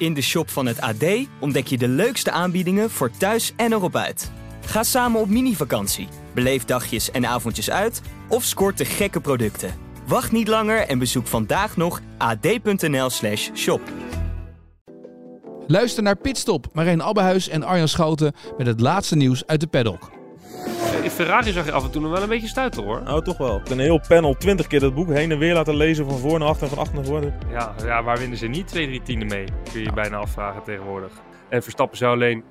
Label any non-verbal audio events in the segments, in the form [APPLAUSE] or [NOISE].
In de shop van het AD ontdek je de leukste aanbiedingen voor thuis en erop uit. Ga samen op mini-vakantie, beleef dagjes en avondjes uit of scoort de gekke producten. Wacht niet langer en bezoek vandaag nog ad.nl/slash shop. Luister naar Pitstop, Marijn Abbehuis en Arjan Schouten met het laatste nieuws uit de paddock. In Ferrari zag je af en toe nog wel een beetje stuiten hoor. Nou, toch wel. Een heel panel, 20 keer dat boek heen en weer laten lezen van voor naar achter en van achter naar voren. Ja, ja, waar winnen ze niet twee, drie tienden mee? Kun je je bijna afvragen tegenwoordig. En Verstappen zou alleen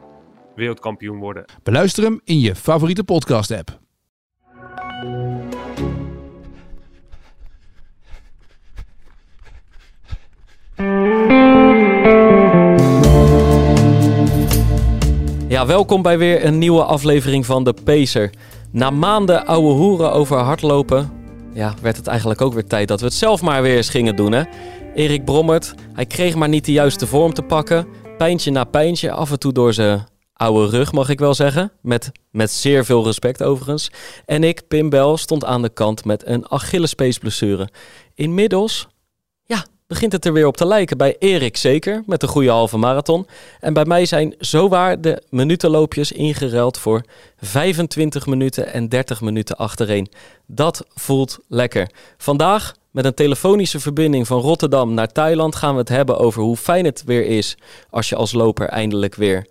wereldkampioen worden. Beluister hem in je favoriete podcast-app. Ja, welkom bij weer een nieuwe aflevering van De Pacer. Na maanden ouwe hoeren over hardlopen, ja, werd het eigenlijk ook weer tijd dat we het zelf maar weer eens gingen doen, hè? Erik Brommert, hij kreeg maar niet de juiste vorm te pakken. Pijntje na pijntje, af en toe door zijn oude rug, mag ik wel zeggen. Met, met zeer veel respect overigens. En ik, Pim Bel, stond aan de kant met een Achillespeesblessure. Inmiddels, begint het er weer op te lijken. Bij Erik zeker, met een goede halve marathon. En bij mij zijn zowaar de minutenloopjes ingeruild voor 25 minuten en 30 minuten achtereen. Dat voelt lekker. Vandaag met een telefonische verbinding van Rotterdam naar Thailand gaan we het hebben over hoe fijn het weer is als je als loper eindelijk weer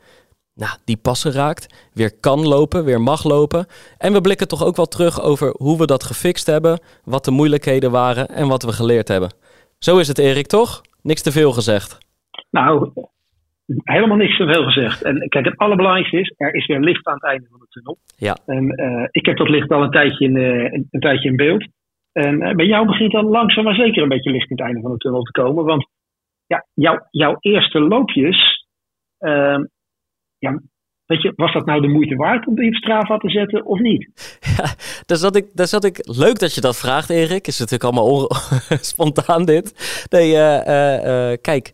nou, die passen raakt, weer kan lopen, weer mag lopen. En we blikken toch ook wel terug over hoe we dat gefixt hebben, wat de moeilijkheden waren en wat we geleerd hebben. Zo is het, Erik, toch? Niks te veel gezegd. Nou, helemaal niks te veel gezegd. En kijk, het allerbelangrijkste is, er is weer licht aan het einde van de tunnel. Ja. En uh, ik heb dat licht al een tijdje in, uh, een tijdje in beeld. En uh, bij jou begint dan langzaam maar zeker een beetje licht in het einde van de tunnel te komen. Want ja, jou, jouw eerste loopjes, ehm, ja, Weet je, was dat nou de moeite waard om die op Strava te zetten of niet? [LAUGHS] Ja, daar zat ik, daar zat ik. Leuk dat je dat vraagt, Erik. Is natuurlijk allemaal [LAUGHS] spontaan dit. Nee, uh, uh, uh, kijk.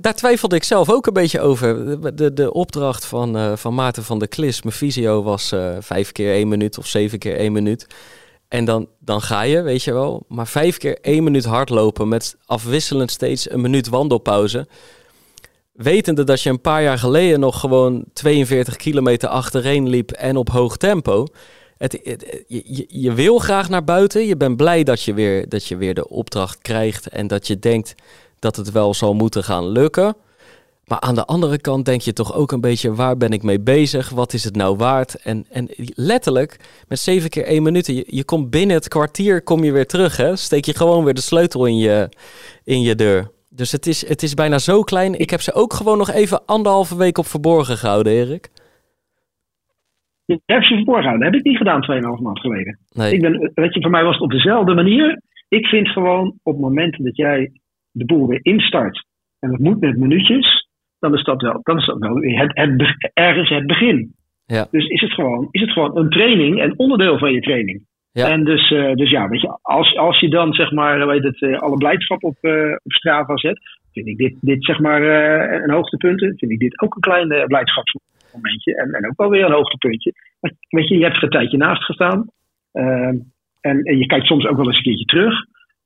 daar twijfelde ik zelf ook een beetje over. De, de, de opdracht van, van Maarten van der Klis, mijn visio, was vijf keer één minuut of zeven keer één minuut. En dan, dan ga je, weet je wel. Maar vijf keer één minuut hardlopen met afwisselend steeds een minuut wandelpauze wetende dat je een paar jaar geleden nog gewoon 42 kilometer achtereen liep en op hoog tempo. Het, je, wil graag naar buiten. Je bent blij dat je, weer, dat je weer de opdracht krijgt en dat je denkt dat het wel zal moeten gaan lukken. Maar aan de andere kant denk je toch ook een beetje, waar ben ik mee bezig? Wat is het nou waard? En, en letterlijk, met zeven keer één minuut, je, je komt binnen het kwartier, kom je weer terug. Hè? Steek je gewoon weer de sleutel in je, in je deur. Dus het is, het is bijna zo klein. Ik heb ze ook gewoon nog even anderhalve week op verborgen gehouden, Erik. Je hebt ze verborgen gehouden. Dat heb ik niet gedaan 2,5 maand geleden. Nee. Ik ben, weet je, voor mij was het op dezelfde manier. Ik vind gewoon op het moment dat jij de boel weer instart. En het moet met minuutjes. Dan is dat wel, dan is dat wel het, het, ergens het begin. Ja. Dus is het, gewoon, is het gewoon een training en onderdeel van je training. En dus, uh, dus ja, weet je, als, als je dan zeg maar, weet het, uh, alle blijdschap op, uh, op Strava zet, vind ik dit, dit zeg maar een hoogtepunt. Vind ik dit ook een klein blijdschapsmomentje en, en ook wel weer een hoogtepuntje. Maar, weet je, je hebt er een tijdje naast gestaan en, en je kijkt soms ook wel eens een keertje terug.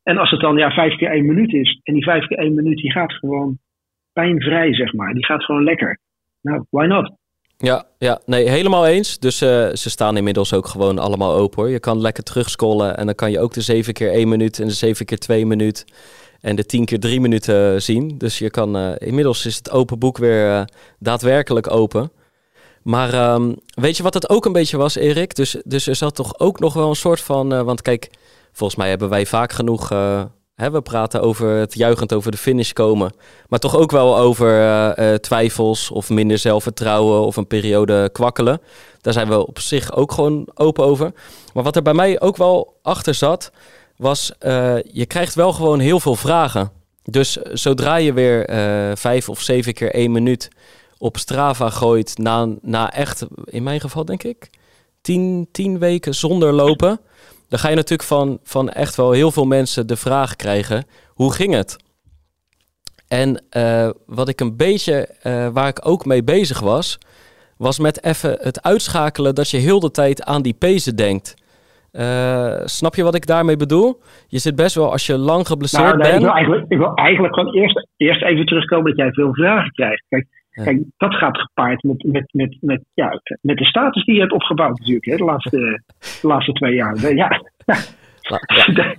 En als het dan ja, vijf keer één minuut is en die vijf keer één minuut die gaat gewoon pijnvrij, zeg maar. Die gaat gewoon lekker. Nou, why not? Ja, ja, nee, helemaal eens. Dus uh, ze staan inmiddels ook gewoon allemaal open hoor. Je kan lekker terugscrollen en dan kan je ook de 7 keer 1 minuut en de 7 keer 2 minuut en de 10 keer 3 minuten zien. Dus je kan, uh, inmiddels is het open boek weer daadwerkelijk open. Maar um, weet je wat het ook een beetje was, Erik? Dus, dus er zat toch ook nog wel een soort van. want kijk, volgens mij hebben wij vaak genoeg We praten over het juichend over de finish komen. Maar toch ook wel over uh, uh, twijfels of minder zelfvertrouwen of een periode kwakkelen. Daar zijn we op zich ook gewoon open over. Maar wat er bij mij ook wel achter zat, was uh, je krijgt wel gewoon heel veel vragen. Dus zodra je weer vijf of zeven keer één minuut op Strava gooit, na, na echt, in mijn geval denk ik, tien, tien weken zonder lopen dan ga je natuurlijk van, van echt wel heel veel mensen de vraag krijgen: hoe ging het? En uh, wat ik een beetje, uh, waar ik ook mee bezig was, was met even het uitschakelen dat je heel de tijd aan die pezen denkt. Eh, snap je wat ik daarmee bedoel? Je zit best wel, als je lang geblesseerd Nou, nee, ik, bent... wil eigenlijk, ik wil eigenlijk gewoon eerst, eerst even terugkomen dat jij veel vragen krijgt. Kijk, Ja. kijk dat gaat gepaard met, met, met, met, ja, met de status die je hebt opgebouwd natuurlijk, hè, de, laatste, de laatste twee jaar. Ja, Nou, ja. [LAUGHS] daar,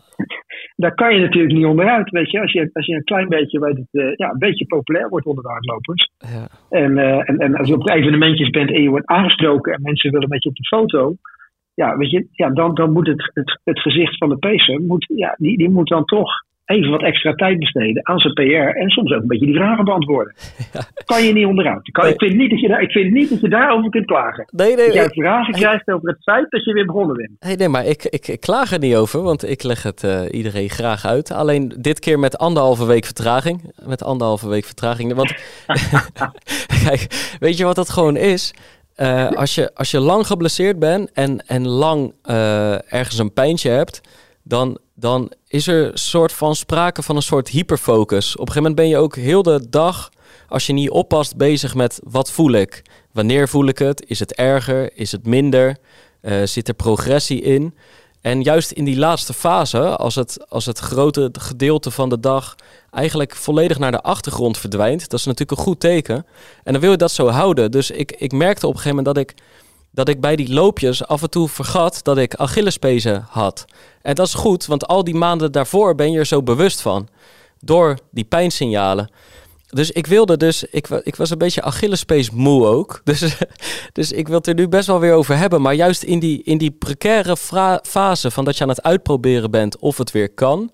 daar kan je natuurlijk niet onderuit, weet je. Als je, als je een klein beetje, weet het, eh, ja, een beetje populair wordt onder de hardlopers. Ja. En, eh, en, en als je op evenementjes bent en je wordt aangesproken en mensen willen met je op de foto. Ja, weet je, ja, dan, dan moet het, het, het gezicht van de pacer, moet, ja, die, die moet dan toch even wat extra tijd besteden aan zijn PR en soms ook een beetje die vragen beantwoorden. [LAUGHS] Kan je niet onderuit. Kan, Nee. ik, vind niet dat je daar, ik vind niet dat je daarover kunt klagen. Nee, nee, Dat jij vragen krijgt over het feit dat je weer begonnen bent. nee, nee, maar ik, ik, ik klaag er niet over, want ik leg het eh, iedereen graag uit. Alleen dit keer met anderhalve week vertraging. Met anderhalve week vertraging. Want [LAUGHS] [LAUGHS] kijk, weet je wat dat gewoon is? Eh, als, je, als je lang geblesseerd bent en, en lang eh, ergens een pijntje hebt, dan, dan is er soort van sprake van een soort hyperfocus. Op een gegeven moment ben je ook heel de dag, als je niet oppast, bezig met wat voel ik? Wanneer voel ik het? Is het erger? Is het minder? Eh, zit er progressie in? En juist in die laatste fase, als het, als het grote gedeelte van de dag eigenlijk volledig naar de achtergrond verdwijnt, dat is natuurlijk een goed teken. En dan wil je dat zo houden. Dus ik, ik merkte op een gegeven moment dat ik, dat ik bij die loopjes af en toe vergat dat ik Achillespezen had. En dat is goed, want al die maanden daarvoor ben je er zo bewust van. Door die pijnsignalen. Dus ik wilde dus, ik, ik was een beetje Achillespees moe ook. [LAUGHS] Dus, dus ik wil het er nu best wel weer over hebben. Maar juist in die, in die precaire fase van dat je aan het uitproberen bent of het weer kan.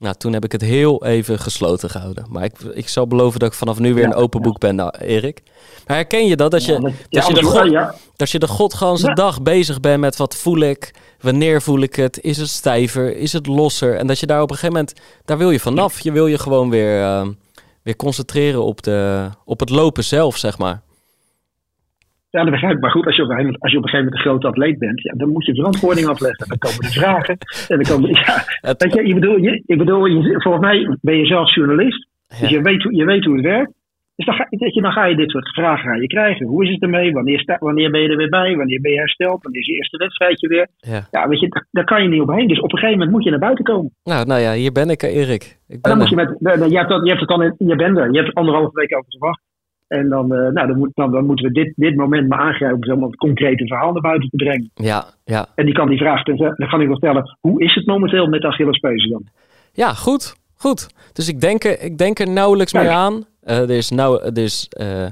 Nou, toen heb ik het heel even gesloten gehouden. Maar ik, ik zal beloven dat ik vanaf nu weer Ja, een open ja. boek ben, nou, Erik. Maar herken je dat? Dat je, Ja, dat je de god, dat je de godganse dag bezig bent met wat voel ik, wanneer voel ik het, is het stijver, is het losser? En dat je daar op een gegeven moment, daar wil je vanaf. Je wil je gewoon weer, eh, weer concentreren op, de, op het lopen zelf, zeg maar. Ja, dat begrijp ik. Maar goed, als je, op een gegeven moment, als je op een gegeven moment een grote atleet bent, ja, dan moet je verantwoording afleggen. Dan komen de vragen. En dan komen ja, Het- weet je, ik bedoel, je, ik bedoel je, volgens mij ben je zelf journalist. Dus je weet, hoe- je weet hoe het werkt. Dus dan ga, je, dan ga je dit soort vragen ga je krijgen. Hoe is het ermee? Wanneer, sta, wanneer ben je er weer bij? Wanneer ben je hersteld? Wanneer is je eerste wedstrijdje weer? Ja. Ja, weet je, daar, kan je niet omheen. Dus op een gegeven moment moet je naar buiten komen. Nou, nou ja, hier ben ik, eh, Erik. Ik En ben dan moet je met, je, hebt dat, je hebt het dan in, je bent er. Je hebt er anderhalve week over gewacht. En dan, eh, nou, dan, moet, dan, dan moeten we dit, dit moment maar aangrijpen om het concrete verhaal naar buiten te brengen. Ja, ja. En die kan die vraag, dan kan ik wel stellen, hoe is het momenteel met de Achillespezen dan? Ja, goed. Goed. Dus ik denk er, ik denk er nauwelijks Kijk. meer aan. Eh, er is, nou, er is eh,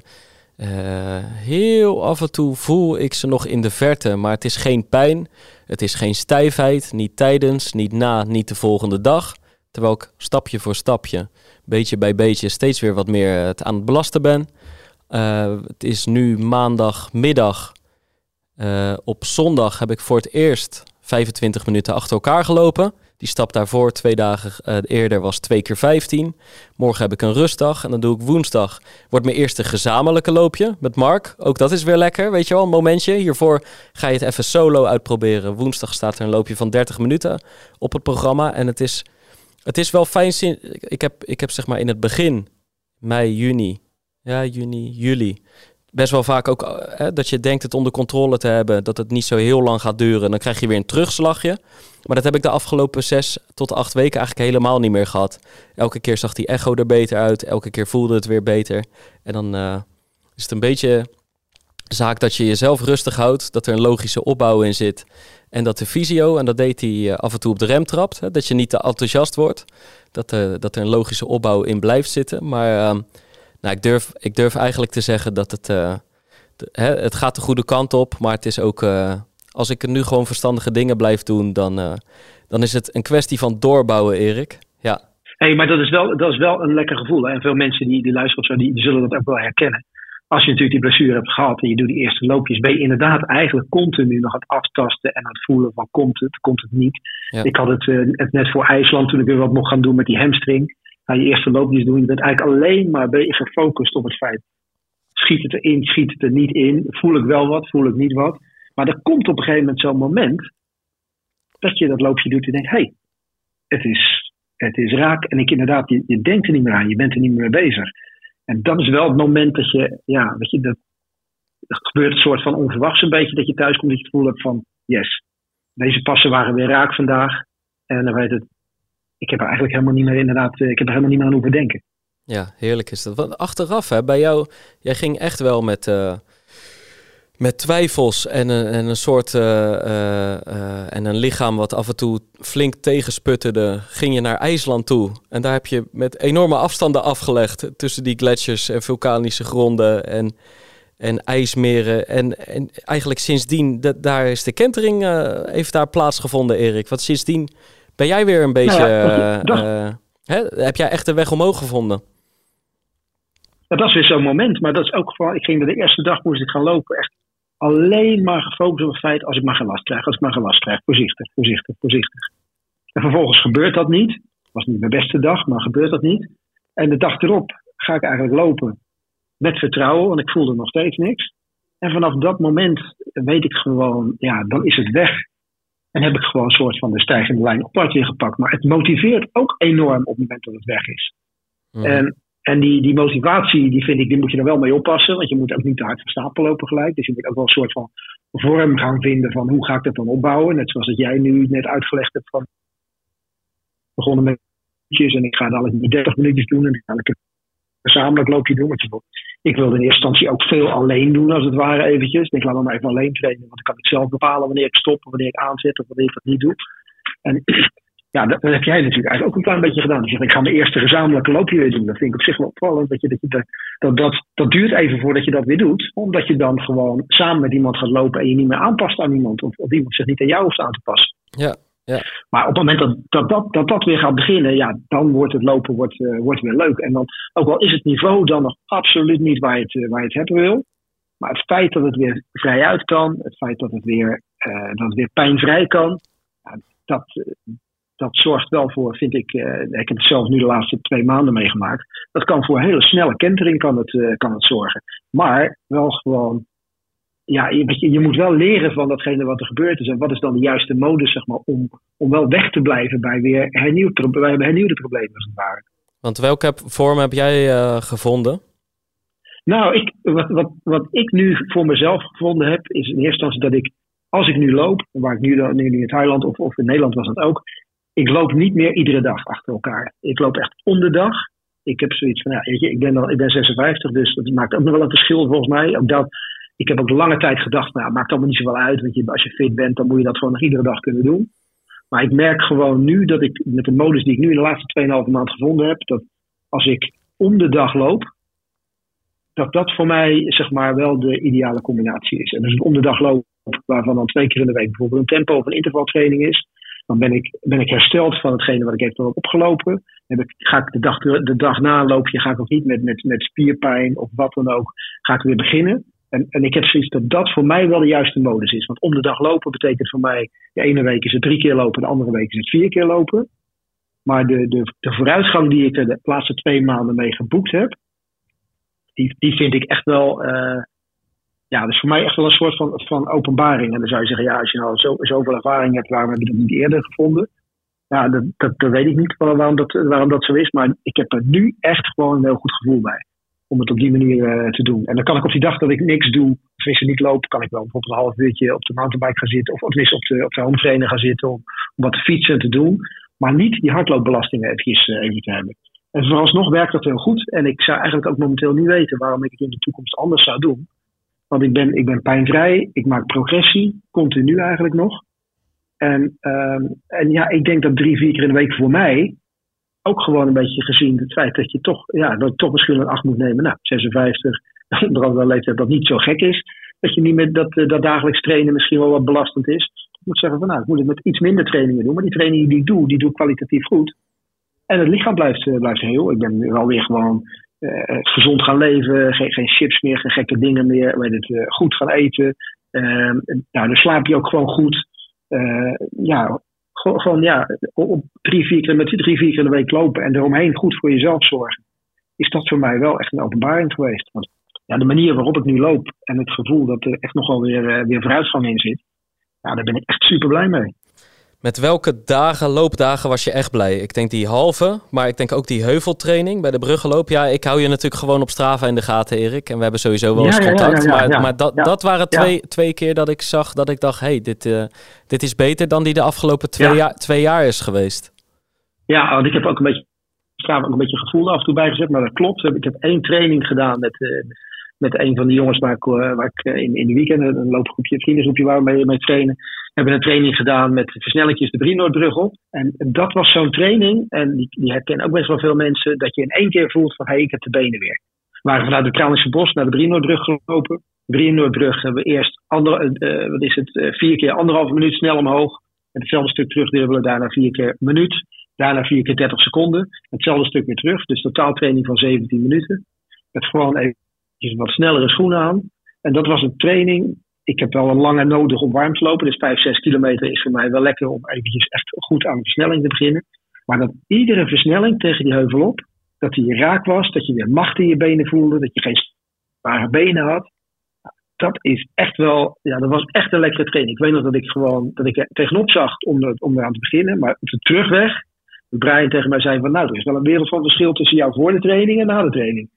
heel af en toe voel ik ze nog in de verte, maar het is geen pijn. Het is geen stijfheid. Niet tijdens, niet na, niet de volgende dag. Terwijl ik stapje voor stapje, beetje bij beetje, steeds weer wat meer het aan het belasten ben. Eh, het is nu maandagmiddag. Eh, op zondag heb ik voor het eerst 25 minuten achter elkaar gelopen. Die stap daarvoor, twee dagen eh, eerder, was 2 keer 15. Morgen heb ik een rustdag. En dan doe ik woensdag, wordt mijn eerste gezamenlijke loopje met Mark. Ook dat is weer lekker, weet je wel, een momentje. Hiervoor ga je het even solo uitproberen. Woensdag staat er een loopje van 30 minuten op het programma. En het is, het is wel fijn. Ik heb, ik heb zeg maar in het begin, mei, juni, ja, juni, juli, best wel vaak ook eh, hè, dat je denkt het onder controle te hebben, dat het niet zo heel lang gaat duren. Dan krijg je weer een terugslagje. Maar dat heb ik de afgelopen zes tot acht weken eigenlijk helemaal niet meer gehad. Elke keer zag die echo er beter uit. Elke keer voelde het weer beter. En dan eh, is het een beetje zaak dat je jezelf rustig houdt. Dat er een logische opbouw in zit. En dat de visio, en dat deed hij eh, af en toe op de rem trapt. Hè, dat je niet te enthousiast wordt. Dat, dat er een logische opbouw in blijft zitten. Maar ehm, nou, ik, durf, ik durf eigenlijk te zeggen dat het... eh, de- hè, het gaat de goede kant op, maar het is ook... eh, als ik nu gewoon verstandige dingen blijf doen, dan, eh, dan is het een kwestie van doorbouwen, Erik. Ja, Hé, maar dat is, wel, dat is wel een lekker gevoel. Hè? En veel mensen die, die luisteren of zo, die, die zullen dat ook wel herkennen. Als je natuurlijk die blessure hebt gehad en je doet die eerste loopjes, ben je inderdaad eigenlijk continu nog aan het aftasten en aan het voelen van komt het, komt het niet. Ja. Ik had het, het net voor IJsland toen ik weer wat mocht gaan doen met die hamstring. Ga je eerste loopjes doen, je bent eigenlijk alleen maar gefocust op het feit. Schiet het erin, schiet het er niet in? Voel ik wel wat, voel ik niet wat? Maar er komt op een gegeven moment zo'n moment dat je dat loopje doet en denkt, hé, hey, het, is, het is raak. En ik inderdaad, je, denkt er niet meer aan, je bent er niet meer mee bezig. En dat is wel het moment dat je, ja, weet je, dat, gebeurt een soort van onverwachts een beetje dat je thuis komt dat je het gevoel hebt van, yes, deze passen waren weer raak vandaag. En dan weet het, ik heb er eigenlijk helemaal niet meer inderdaad, ik heb er helemaal niet meer aan hoeven denken. Ja, heerlijk is dat. Want achteraf, hè, bij jou, jij ging echt wel met, uh, met twijfels en een, en een soort uh, en een lichaam wat af en toe flink tegensputterde, ging je naar IJsland toe. En daar heb je met enorme afstanden afgelegd tussen die gletsjers en vulkanische gronden en, en ijsmeren. En, en eigenlijk sindsdien, dat, daar is de kentering, heeft daar plaatsgevonden, Erik. Want sindsdien ben jij weer een beetje, nou ja, hè, heb jij echt de weg omhoog gevonden? dat was weer zo'n moment. Maar dat is ook gewoon, ik ging de eerste dag moest ik gaan lopen. Echt alleen maar gefocust op het feit, als ik maar geen last krijg, als ik maar geen last krijg. Voorzichtig, voorzichtig, voorzichtig. En vervolgens gebeurt dat niet. Was niet mijn beste dag, maar gebeurt dat niet. En de dag erop ga ik eigenlijk lopen met vertrouwen, want ik voelde nog steeds niks. En vanaf dat moment weet ik gewoon, ja, dan is het weg. En heb ik gewoon een soort van de stijgende lijn apart weer gepakt. Maar het motiveert ook enorm op het moment dat het weg is. Mhm. En en die, die motivatie, die vind ik, die moet je er wel mee oppassen. Want je moet ook niet te hard van stapel lopen gelijk. Dus je moet ook wel een soort van vorm gaan vinden van hoe ga ik dat dan opbouwen. Net zoals dat jij nu net uitgelegd hebt van begonnen met en ik ga dadelijk niet 30 minuutjes doen en dan ga ik een gezamenlijk loopje doen. Want ik wilde in eerste instantie ook veel alleen doen als het ware eventjes. Ik denk laat me maar even alleen trainen, want dan kan ik zelf bepalen wanneer ik stop, wanneer ik aanzet of wanneer ik dat niet doe. En [CLEARS THROAT] ja, dat, heb jij natuurlijk eigenlijk ook een klein beetje gedaan. Dus ik ga mijn eerste gezamenlijke loopje weer doen. Dat vind ik op zich wel opvallend. Dat, je, dat, dat, dat, dat duurt even voordat je dat weer doet. Omdat je dan gewoon samen met iemand gaat lopen en je niet meer aanpast aan iemand. Of, of iemand zich niet aan jou hoeft aan te passen. Ja, ja. Maar op het moment dat dat, dat, dat, dat weer gaat beginnen, ja, dan wordt het lopen wordt, uh, wordt weer leuk. En dan, ook al is het niveau dan nog absoluut niet waar je het, uh, waar het hebben wil. Maar het feit dat het weer vrij uit kan, het feit dat het weer, uh, dat het weer pijnvrij kan, dat, dat zorgt wel voor, vind ik, ik heb het zelf nu de laatste twee maanden meegemaakt. Dat kan voor een hele snelle kentering kan het, kan het zorgen. Maar wel gewoon, ja, je, je moet wel leren van datgene wat er gebeurd is. En wat is dan de juiste modus, zeg maar, om, om wel weg te blijven bij weer hernieuwd, bij hernieuwde problemen, als het ware. Want welke vorm heb jij uh, gevonden? Nou, ik, wat, wat, wat ik nu voor mezelf gevonden heb, is in eerste instantie dat ik, als ik nu loop, waar ik nu, nu in Thailand of, of in Nederland was dat ook, ik loop niet meer iedere dag achter elkaar. Ik loop echt om de dag. Ik heb zoiets van, ja, weet je, ik ben, al, ik ben 56, dus dat maakt ook nog wel een verschil volgens mij. Ook dat, ik heb ook lange tijd gedacht, nou, maakt allemaal niet zoveel uit. Want je, als je fit bent, dan moet je dat gewoon nog iedere dag kunnen doen. Maar ik merk gewoon nu dat ik met de modus die ik nu in de laatste 2,5 maand gevonden heb, dat als ik om de dag loop, dat dat voor mij zeg maar wel de ideale combinatie is. En als ik om de dag loop, waarvan dan twee keer in de week bijvoorbeeld een tempo of een intervaltraining is, dan ben ik, ben ik hersteld van hetgene wat ik eventueel heb opgelopen. Heb ga ik de dag, de dag na loopje ga ik ook niet met, met, met spierpijn of wat dan ook, ga ik weer beginnen. En, en ik heb zoiets dat dat voor mij wel de juiste modus is. Want om de dag lopen betekent voor mij, de ene week is het drie keer lopen, de andere week is het vier keer lopen. Maar de, de, de vooruitgang die ik de laatste twee maanden mee geboekt heb, die, die vind ik echt wel, uh, ja, dat voor mij echt wel een soort van, van openbaring. En dan zou je zeggen, ja, als je nou zo, zoveel ervaring hebt, waarom heb je dat niet eerder gevonden? Ja, dat, dat, dat weet ik niet waarom dat, waarom dat zo is. Maar ik heb er nu echt gewoon een heel goed gevoel bij. Om het op die manier uh, te doen. En dan kan ik op die dag dat ik niks doe, of niet loop, kan ik wel bijvoorbeeld een half uurtje op de mountainbike gaan zitten. Of op de, op de home trainer gaan zitten om, wat fietsen en te doen. Maar niet die hardloopbelastingen eventjes, uh, even te hebben. En vooralsnog werkt dat heel goed. En ik zou eigenlijk ook momenteel niet weten waarom ik het in de toekomst anders zou doen. Want ik ben, ik ben pijnvrij, ik maak progressie, continu eigenlijk nog. En, uh, en ja, ik denk dat drie, vier keer in de week voor mij ook gewoon een beetje gezien het feit dat je toch, ja, dat toch misschien een acht moet nemen. Nou, 56, onder [LAUGHS] wel leeftijd dat niet zo gek is. Dat je niet met dat, uh, dat dagelijks trainen misschien wel wat belastend is. Ik moet zeggen van nou, ik moet het met iets minder trainingen doen. Maar die trainingen die ik doe, die doe ik kwalitatief goed. En het lichaam blijft, uh, blijft heel. Ik ben wel weer gewoon uh, gezond gaan leven, geen, geen, chips meer, geen gekke dingen meer, weet het, goed gaan eten. Uh, nou, dan slaap je ook gewoon goed. ja, gewoon, ja, op drie, vier keer, met drie, vier de week lopen en eromheen goed voor jezelf zorgen. Is dat voor mij wel echt een openbaring geweest. Want ja, de manier waarop ik nu loop en het gevoel dat er echt nogal weer, weer vooruitgang in zit, ja, daar ben ik echt super blij mee. Met welke dagen, loopdagen was je echt blij? Ik denk die halve, maar ik denk ook die heuveltraining bij de bruggenloop. Ja, ik hou je natuurlijk gewoon op Strava in de gaten, Erik. En we hebben sowieso wel eens ja, contact. ja, ja, maar maar dat, dat waren twee, twee keer dat ik zag dat ik dacht... hey, dit, eh, dit is beter dan die de afgelopen twee, Ja. jaar, twee jaar is geweest. Ja, want ik heb ook een beetje, Strava ook een beetje gevoel af en toe bijgezet, maar dat klopt. Ik heb één training gedaan met, eh, met een van de jongens waar ik, eh, waar ik in, in de weekenden, een loopgroepje, een vriendengroepje waar we mee, mee trainen. Hebben een training gedaan met versnellingjes de Brienoordbrug op. En dat was zo'n training, en die, die herkennen ook best wel veel mensen, dat je in één keer voelt van, hé, hey, ik heb de benen weer. We waren vanuit de Kralingse Bos naar de Brienoordbrug gelopen. De hebben we eerst ander, eh, wat is het, eh, vier keer anderhalve minuut snel omhoog. En hetzelfde stuk terugdribbelen, daarna vier keer een minuut. Daarna vier keer 30 seconden. Hetzelfde stuk weer terug. Dus totaaltraining van 17 minuten. Met gewoon even wat snellere schoenen aan. En dat was een training. Ik heb wel een lange nodig om warm te lopen. Dus 5, 6 kilometer is voor mij wel lekker om eventjes echt goed aan de versnelling te beginnen. Maar dat iedere versnelling tegen die heuvel op, dat die raak was, dat je weer macht in je benen voelde, dat je geen zware benen had. Dat is echt wel, ja, dat was echt een lekkere training. Ik weet nog dat ik gewoon, dat ik er tegenop zag om, er, om eraan te beginnen. Maar op de terugweg, Brian tegen mij zei van, nou, er is wel een wereld van verschil tussen jou voor de training en na de training.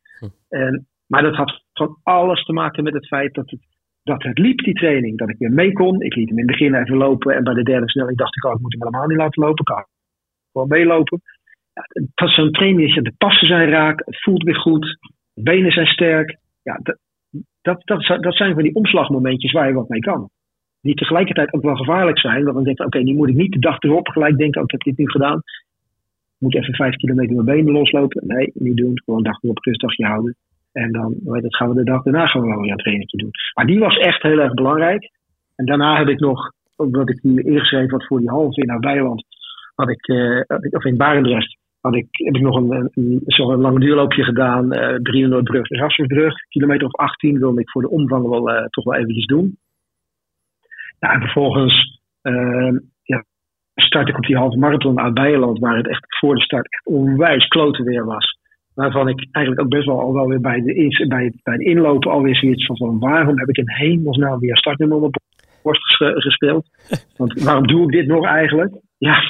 En, maar dat had van alles te maken met het feit dat het, dat het liep, die training. Dat ik weer mee kon. Ik liet hem in het begin even lopen. En bij de derde snelling dacht ik, oh, ik moet hem helemaal niet laten lopen. Ik kan gewoon meelopen. Dat is zo'n training, dat de passen zijn raak. Het voelt weer goed. De benen zijn sterk. Ja, dat, dat, dat, zijn- van die omslagmomentjes waar je wat mee kan. Die tegelijkertijd ook wel gevaarlijk zijn. Want dan denk je, oké, nu moet ik niet de dag erop gelijk denken, oh, ik heb dit nu gedaan. Ik moet even vijf kilometer mijn benen loslopen. Nee, niet doen. Gewoon een dag erop rustdagje houden. En dan heet het, gaan we de dag daarna gaan we wel weer een trainingje doen. Maar die was echt heel erg belangrijk. En daarna heb ik nog, omdat ik die ingeschreven had voor die halve in Nabijland, had ik, eh, of in Barendrecht, had ik, heb ik nog een, een, een, zo'n lange duurloopje gedaan. eh Brienoordbrug, de Rasmusbrug, kilometer of 18 wilde ik voor de omvang wel, eh, toch wel eventjes doen. En vervolgens eh, ja, start ik op die halve marathon uit Beierland, waar het echt voor de start echt onwijs klote weer was. Waarvan ik eigenlijk ook best wel al wel weer bij de, bij, het- bij de inlopen alweer zoiets van, van waarom heb ik in hemelsnaam weer startnummer op borst ges- gespeeld? [LAUGHS] Want waarom doe ik dit nog eigenlijk? Ja,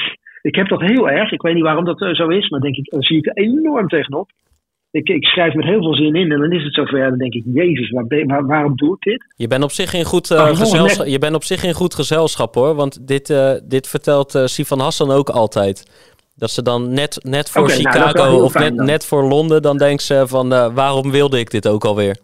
ik heb dat heel erg. Ik weet niet waarom dat eh, zo is, maar denk ik, dan zie ik er enorm tegenop. Ik, ik schrijf met heel veel zin in en dan is het zover. Dan denk ik, jezus, waar ben- waar- waarom doe ik dit? Je bent op zich in goed, eh, Ah, gezelschap, je bent op zich in goed gezelschap hoor. Want dit, eh, dit vertelt eh Sifan Hassan ook altijd. Dat ze dan net, net voor nou, dat Chicago of net, dan. net voor Londen, dan denkt ze van eh, waarom wilde ik dit ook alweer?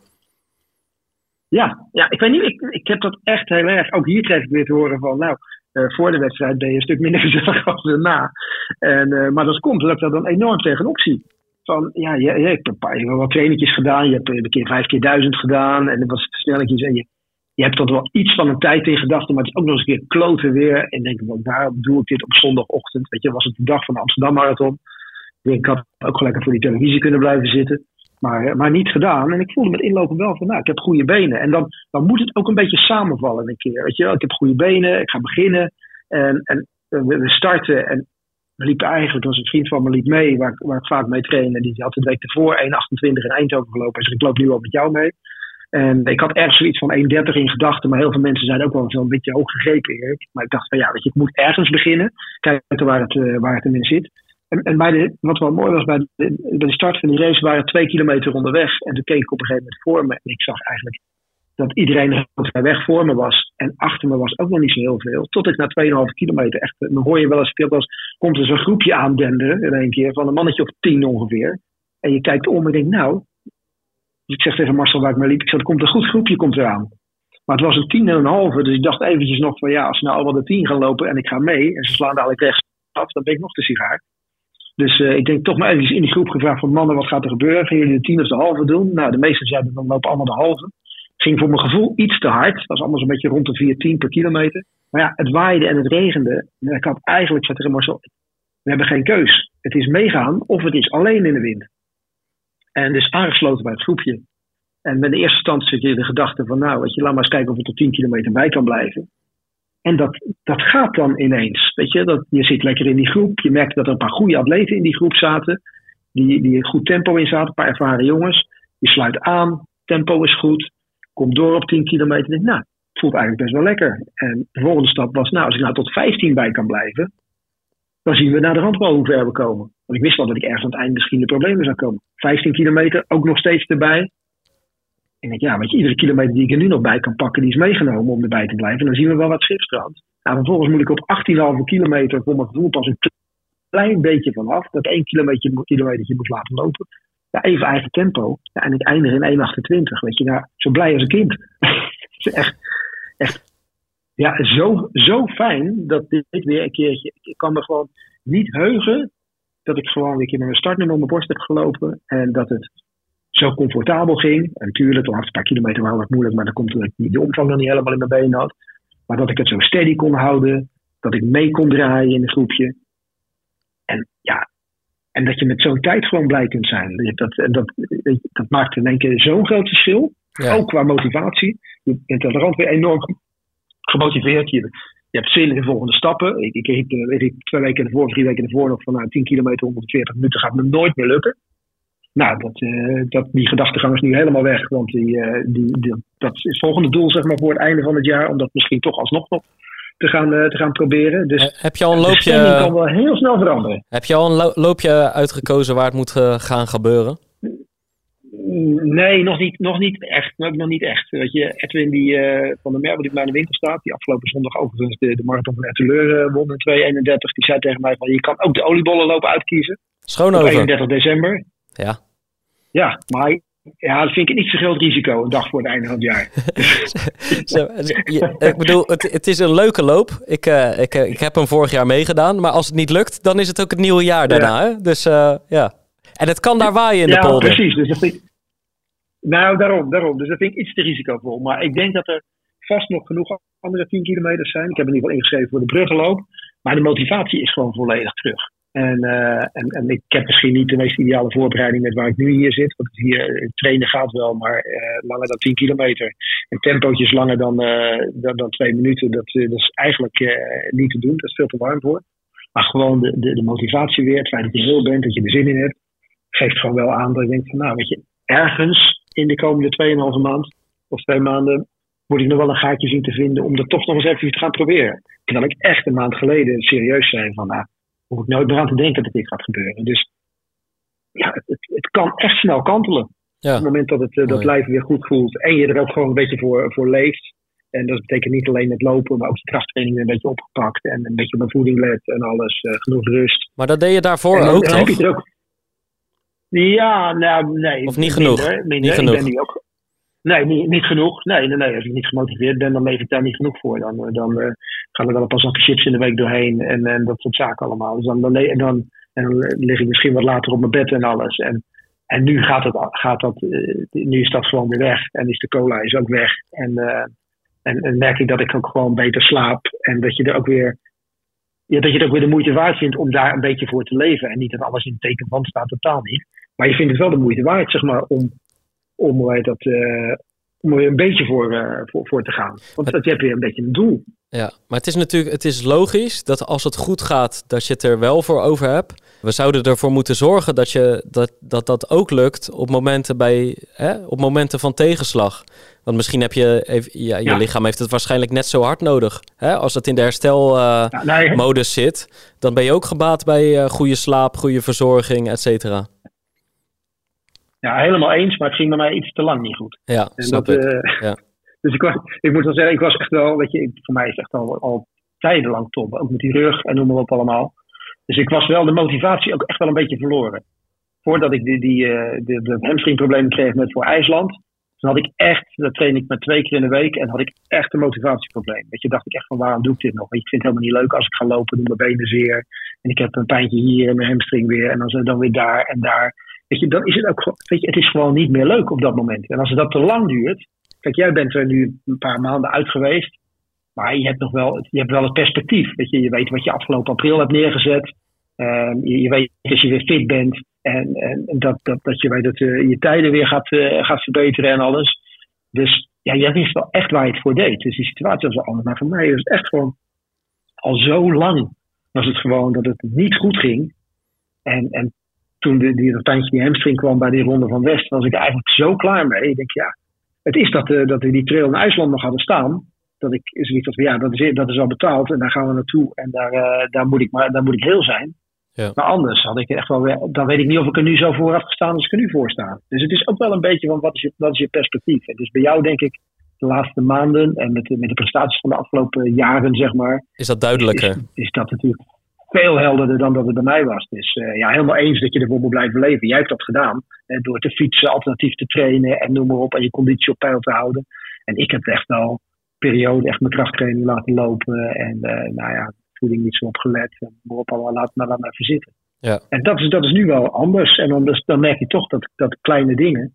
Ja, ja ik weet niet, ik, ik heb dat echt heel erg. Ook hier kreeg ik weer te horen van, nou, eh, voor de wedstrijd ben je een stuk minder [LAUGHS] gezellig als daarna. En, eh, maar dat komt omdat ik daar dan enorm tegenop zie. Van, ja, je, je, ik heb een paar je hebt wel trainingetjes gedaan. Je hebt een keer vijf keer duizend gedaan. En dat was versnelletjes. En je, je hebt tot wel iets van een tijd in gedachten. Maar het is ook nog eens een keer kloten weer. En denk ik, waarom doe ik dit op zondagochtend? Weet je, was het de dag van de Amsterdam Marathon. Ik ik had ook gelijk voor die televisie kunnen blijven zitten. Maar, eh, maar niet gedaan. En ik voelde met inlopen wel van, nou, ik heb goede benen. En dan, dan moet het ook een beetje samenvallen een keer. Weet je ik heb goede benen, ik ga beginnen. En, en eh, we, starten. En we liepen eigenlijk, er was een vriend van me liep mee, waar, waar ik vaak mee train. En die had de week ervoor 1,28 in Eindhoven gelopen. Zei, ik loop nu al met jou mee. En ik had ergens zoiets van 1,30 in gedachten. Maar heel veel mensen zeiden ook wel zo'n beetje hoog gegrepen. Maar ik dacht van ja, weet je, ik moet ergens beginnen. Kijken waar het, eh, waar het in zit. En, en bij de, wat wel mooi was, bij de, start van die race waren we twee kilometer onderweg. En toen keek ik op een gegeven moment voor me. En ik zag eigenlijk dat iedereen heel ver weg voor me was. En achter me was ook nog niet zo heel veel. Tot ik na 2,5 kilometer echt, dan hoor je wel eens, veel als, komt er zo'n groepje aandenderen in één keer. Van een mannetje of tien ongeveer. En je kijkt om en denkt, nou. Dus ik zeg tegen Marcel waar ik mee liep, ik zeg, er komt een goed groepje komt eraan. Maar het was een tien en een halve, dus ik dacht eventjes nog van ja, als ze nou allemaal de tien gaan lopen en ik ga mee. En ze slaan dadelijk rechts af, dan ben ik nog te sigaar. Dus eh, ik denk toch maar even in die groep gevraagd van mannen, wat gaat er gebeuren? Gaan jullie de tien of de halve doen? Nou, de meesten zeiden dan lopen allemaal de halve. Ging voor mijn gevoel iets te hard. Het was allemaal zo'n beetje rond de 4, 10 per kilometer. Maar ja, het waaide en het regende. En ik had eigenlijk gezegd tegen Marcel, we hebben geen keus. Het is meegaan of het is alleen in de wind. En dus aangesloten bij het groepje. En met de eerste stand zit je de gedachte van, nou, weet je, laat maar eens kijken of het er 10 kilometer bij kan blijven. En dat, dat gaat dan ineens. Weet je, dat, je zit lekker in die groep. Je merkt dat er een paar goede atleten in die groep zaten. Die, die goed tempo in zaten, een paar ervaren jongens. Je sluit aan, tempo is goed. Komt door op 10 kilometer. Denk, nou, voelt eigenlijk best wel lekker. En de volgende stap was, nou, als ik nou tot 15 bij kan blijven, dan zien we naar de rand wel hoe ver we komen. Want ik wist wel dat ik ergens aan het eind misschien de problemen zou komen. 15 kilometer, ook nog steeds erbij. En ik denk, ja, weet je, iedere kilometer die ik er nu nog bij kan pakken, die is meegenomen om erbij te blijven. En dan zien we wel wat schipstrand. Nou, vervolgens moet ik op 18,5 kilometer voor mijn gevoel pas een klein beetje vanaf. Dat één kilometer, kilometer moet laten lopen. Ja, even eigen tempo. Ja, en ik eindig in 1,28. Weet je, nou, zo blij als een kind. [LAUGHS] Echt, echt ja, zo, zo fijn dat dit weer een keertje. Ik kan me gewoon niet heugen dat ik gewoon een keer met mijn startnummer op mijn borst heb gelopen. En dat het zo comfortabel ging. En natuurlijk, de laatste paar kilometer waren wat moeilijk, maar dan komt omdat ik de omvang nog niet helemaal in mijn benen had. Maar dat ik het zo steady kon houden. Dat ik mee kon draaien in een groepje. En ja, en dat je met zo'n tijd gewoon blij kunt zijn. Dat, dat, dat maakt in één keer zo'n groot verschil. Ook qua motivatie. Je bent aan de rand weer enorm gemotiveerd. Je, je hebt zin in de volgende stappen. Ik, ik, ik, ik twee weken ervoor, drie weken ervoor nog van nou, 10 kilometer, 140 minuten gaat me nooit meer lukken. Nou, dat, uh, dat, die gedachtegang is nu helemaal weg. Want die, uh, die, die, dat is het volgende doel zeg maar, voor het einde van het jaar. Om dat misschien toch alsnog nog te gaan, uh, te gaan proberen. Dus heb je al een loopje, kan wel heel snel veranderen. Heb je al een loopje uitgekozen waar het moet gaan gebeuren? Nee, nog niet, nog niet echt. Nog niet echt. Weet je, Edwin die, uh, van der Merwe die bij de winkel staat, die afgelopen zondag overigens de, de marathon van Etteleur uh, won in 2.31, die zei tegen mij van je kan ook de oliebollenloop uitkiezen. Schoonhoven. Op 31 december. Ja. Ja, maar ja, dat vind ik niet zo groot risico, een dag voor het einde van het jaar. [LAUGHS] Zo, ik bedoel, het, het, is een leuke loop. Ik, uh, ik, ik heb hem vorig jaar meegedaan, maar als het niet lukt, dan is het ook het nieuwe jaar daarna. Ja. Hè? Dus ja. En het kan daar waaien in de polder. Ja, precies. Dus dat vind ik, nou, daarom, daarom. Dus dat vind ik iets te risicovol. Maar ik denk dat er vast nog genoeg andere 10 kilometers zijn. Ik heb in ieder geval ingeschreven voor de bruggenloop. Maar de motivatie is gewoon volledig terug. En, uh, en, en, ik heb misschien niet de meest ideale voorbereiding met waar ik nu hier zit. Want hier trainen gaat wel, maar uh, langer dan 10 kilometer. En tempootjes langer dan, uh, dan, dan, twee minuten, dat, dat is eigenlijk niet te doen. Dat is veel te warm voor. Maar gewoon de, de, de motivatie weer, het feit dat je heel bent, dat je er zin in hebt, geeft gewoon wel aan dat ik denk van nou, weet je, ergens in de komende 2,5 maand of twee maanden moet ik nog wel een gaatje zien te vinden om er toch nog eens even te gaan proberen. Terwijl ik echt een maand geleden serieus zei van, nou, hoef ik nooit meer aan te denken dat dit gaat gebeuren. Dus ja, het, het kan echt snel kantelen. Ja. Op het moment dat het uh, dat lijf weer goed voelt en je er ook gewoon een beetje voor, voor leeft. En dat betekent niet alleen het lopen, maar ook de krachttraining een beetje opgepakt. En een beetje op mijn voeding let en alles. Uh, genoeg rust. Maar dat deed je daarvoor en, ook, toch? Heb je er ook, ja, nou, nee. Of niet genoeg? Minder, minder. Niet Ik genoeg. ben nu ook, nee, niet, niet genoeg. Nee, nee, nee, als ik niet gemotiveerd ben, dan leef ik daar niet genoeg voor. Dan, dan uh, gaan er wel een paar zakken chips in de week doorheen en, en dat soort zaken allemaal. Dus dan, dan, en dan, en dan lig ik misschien wat later op mijn bed en alles. En, en nu gaat, het, gaat dat, uh, nu is dat gewoon weer weg. En is de cola is ook weg. En, uh, en, en merk ik dat ik ook gewoon beter slaap. En dat je er ook weer ja, dat je het ook weer de moeite waard vindt om daar een beetje voor te leven. En niet dat alles in het teken van staat, totaal niet. Maar je vindt het wel de moeite waard, zeg maar, om, om, heet dat, uh, om er een beetje voor, uh, voor, voor te gaan. Want dat heb je een beetje een doel. Ja, maar het is natuurlijk het is logisch dat als het goed gaat, dat je het er wel voor over hebt. We zouden ervoor moeten zorgen dat je, dat, dat, dat ook lukt op momenten, bij, hè, op momenten van tegenslag. Want misschien heb je, even, ja, je Ja. lichaam heeft het waarschijnlijk net zo hard nodig. Hè? Als het in de herstelmodus Ja, nee, modus zit, dan ben je ook gebaat bij eh, goede slaap, goede verzorging, et cetera. Ja, helemaal eens, maar het ging bij mij iets te lang niet goed. Ja, En snap dat, ik. eh, Ja. [LAUGHS] Dus ik, was, ik moet wel zeggen, ik was echt wel, weet je, voor mij is het echt al, al tijdenlang top. Ook met die rug en noem maar op allemaal. Dus ik was wel de motivatie ook echt wel een beetje verloren. Voordat ik die, die, eh, de, de hamstringproblemen kreeg met voor IJsland. Toen had ik echt, dat train ik maar twee keer in de week. En had ik echt een motivatieprobleem. Weet je, dacht ik echt van waarom doe ik dit nog? Want ik vind het helemaal niet leuk als ik ga lopen, doen mijn benen zeer. En ik heb een pijntje hier en mijn hamstring weer. En dan, dan weer daar en daar. Weet je, dan is het ook weet je, het is gewoon niet meer leuk op dat moment. En als dat te lang duurt. Kijk, jij bent er nu een paar maanden uit geweest. Maar je hebt nog wel, je hebt wel het perspectief. Weet je, je weet wat je afgelopen april hebt neergezet. Ehm, je, je weet als je weer fit bent. En, en dat, dat, dat je weet dat eh, je tijden weer gaat, eh, gaat verbeteren en alles. Dus ja, jij wist wel echt waar je het voor deed. Dus die situatie was wel anders. Maar voor mij was het echt gewoon al zo lang was het gewoon dat het niet goed ging. En, en toen die, dat pijntje die hamstring kwam bij die ronde van West, was ik eigenlijk zo klaar mee. Ik denk, ja, het is dat, eh, dat we die trail in IJsland nog hadden staan. dat ik zoiets had van ja, dat is, dat is al betaald en daar gaan we naartoe en daar, eh, daar, moet, ik maar, daar moet ik heel zijn. Ja. Maar anders had ik echt wel weer, dan weet ik niet of ik er nu zo voor had gestaan als ik er nu voor sta. Dus het is ook wel een beetje van wat is je, wat is je perspectief. Dus bij jou denk ik de laatste maanden en met, de- met de prestaties van de afgelopen jaren, zeg maar, Is dat duidelijker? is, is dat natuurlijk veel helderder dan dat het bij mij was. Dus eh, ja, helemaal eens dat je ervoor moet blijven leven. Jij hebt dat gedaan. door te fietsen, alternatief te trainen en noem maar op. En je conditie op peil te houden. En ik heb echt wel periode echt mijn krachttraining laten lopen. En eh, nou ja, voeding niet zo op gelet. En noem maar op, allemaal laat maar, laat maar even zitten. Ja. En dat is, dat is nu wel anders. En dan, dus, dan merk je toch dat, dat kleine dingen.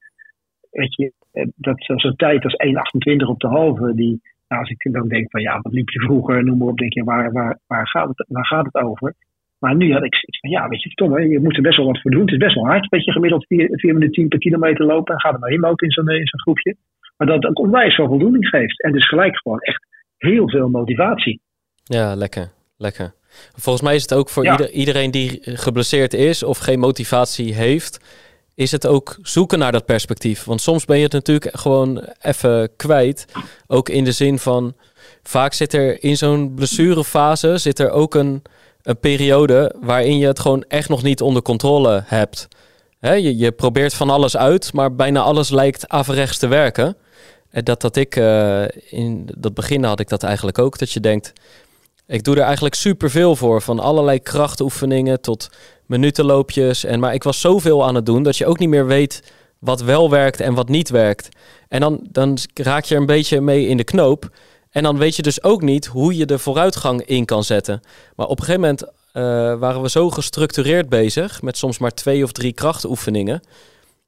Weet je, eh, dat zo- zo'n tijd als 1,28 op de halve. Die, nou, als ik dan denk van ja, wat liep je vroeger, noem maar op, denk je, waar, waar, waar, gaat, het, waar gaat het over? Maar nu had ik zoiets van ja, weet je, Tom, hè, je moet er best wel wat voor doen. Het is best wel hard, weet je, gemiddeld 4 minuten 10 per kilometer lopen. En ga er maar in lopen in zo'n zo'n groepje. Maar dat ook onwijs veel voldoening geeft. En dus gelijk gewoon echt heel veel motivatie. Ja, lekker. Lekker. Volgens mij is het ook voor Ja. ieder, iedereen die geblesseerd is of geen motivatie heeft, is het ook zoeken naar dat perspectief. Want soms ben je het natuurlijk gewoon even kwijt. Ook in de zin van, vaak zit er in zo'n blessurefase zit er ook een, een periode waarin je het gewoon echt nog niet onder controle hebt. Je, je probeert van alles uit, maar bijna alles lijkt averechts te werken. En dat dat ik, eh, in dat begin had ik dat eigenlijk ook, dat je denkt, ik doe er eigenlijk superveel voor. Van allerlei krachtoefeningen tot minutenloopjes. En, maar ik was zoveel aan het doen dat je ook niet meer weet wat wel werkt en wat niet werkt. En dan, dan raak je er een beetje mee in de knoop. En dan weet je dus ook niet hoe je de vooruitgang in kan zetten. Maar op een gegeven moment eh, waren we zo gestructureerd bezig... met soms maar twee of drie krachtoefeningen...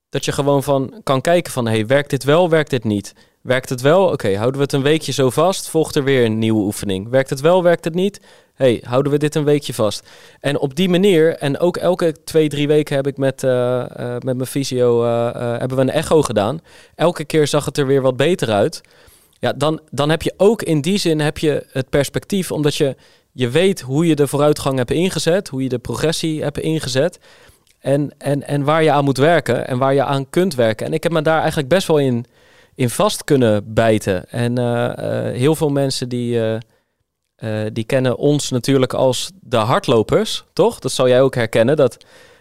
dat je gewoon van kan kijken van... hey, werkt dit wel, werkt dit niet? Werkt het wel? Oké, houden we het een weekje zo vast? Volgt er weer een nieuwe oefening. Werkt het wel, werkt het niet? Hey, houden we dit een weekje vast? En op die manier, en ook elke twee, drie weken heb ik met, eh, eh, met mijn fysio, eh, hebben we een echo gedaan. Elke keer zag het er weer wat beter uit. Ja, dan, dan heb je ook in die zin heb je het perspectief, omdat je, je weet hoe je de vooruitgang hebt ingezet, hoe je de progressie hebt ingezet. En, en, en waar je aan moet werken en waar je aan kunt werken. En ik heb me daar eigenlijk best wel in, in vast kunnen bijten. En heel veel mensen die, eh, die kennen ons natuurlijk als de hardlopers, toch? Dat zou jij ook herkennen. Dat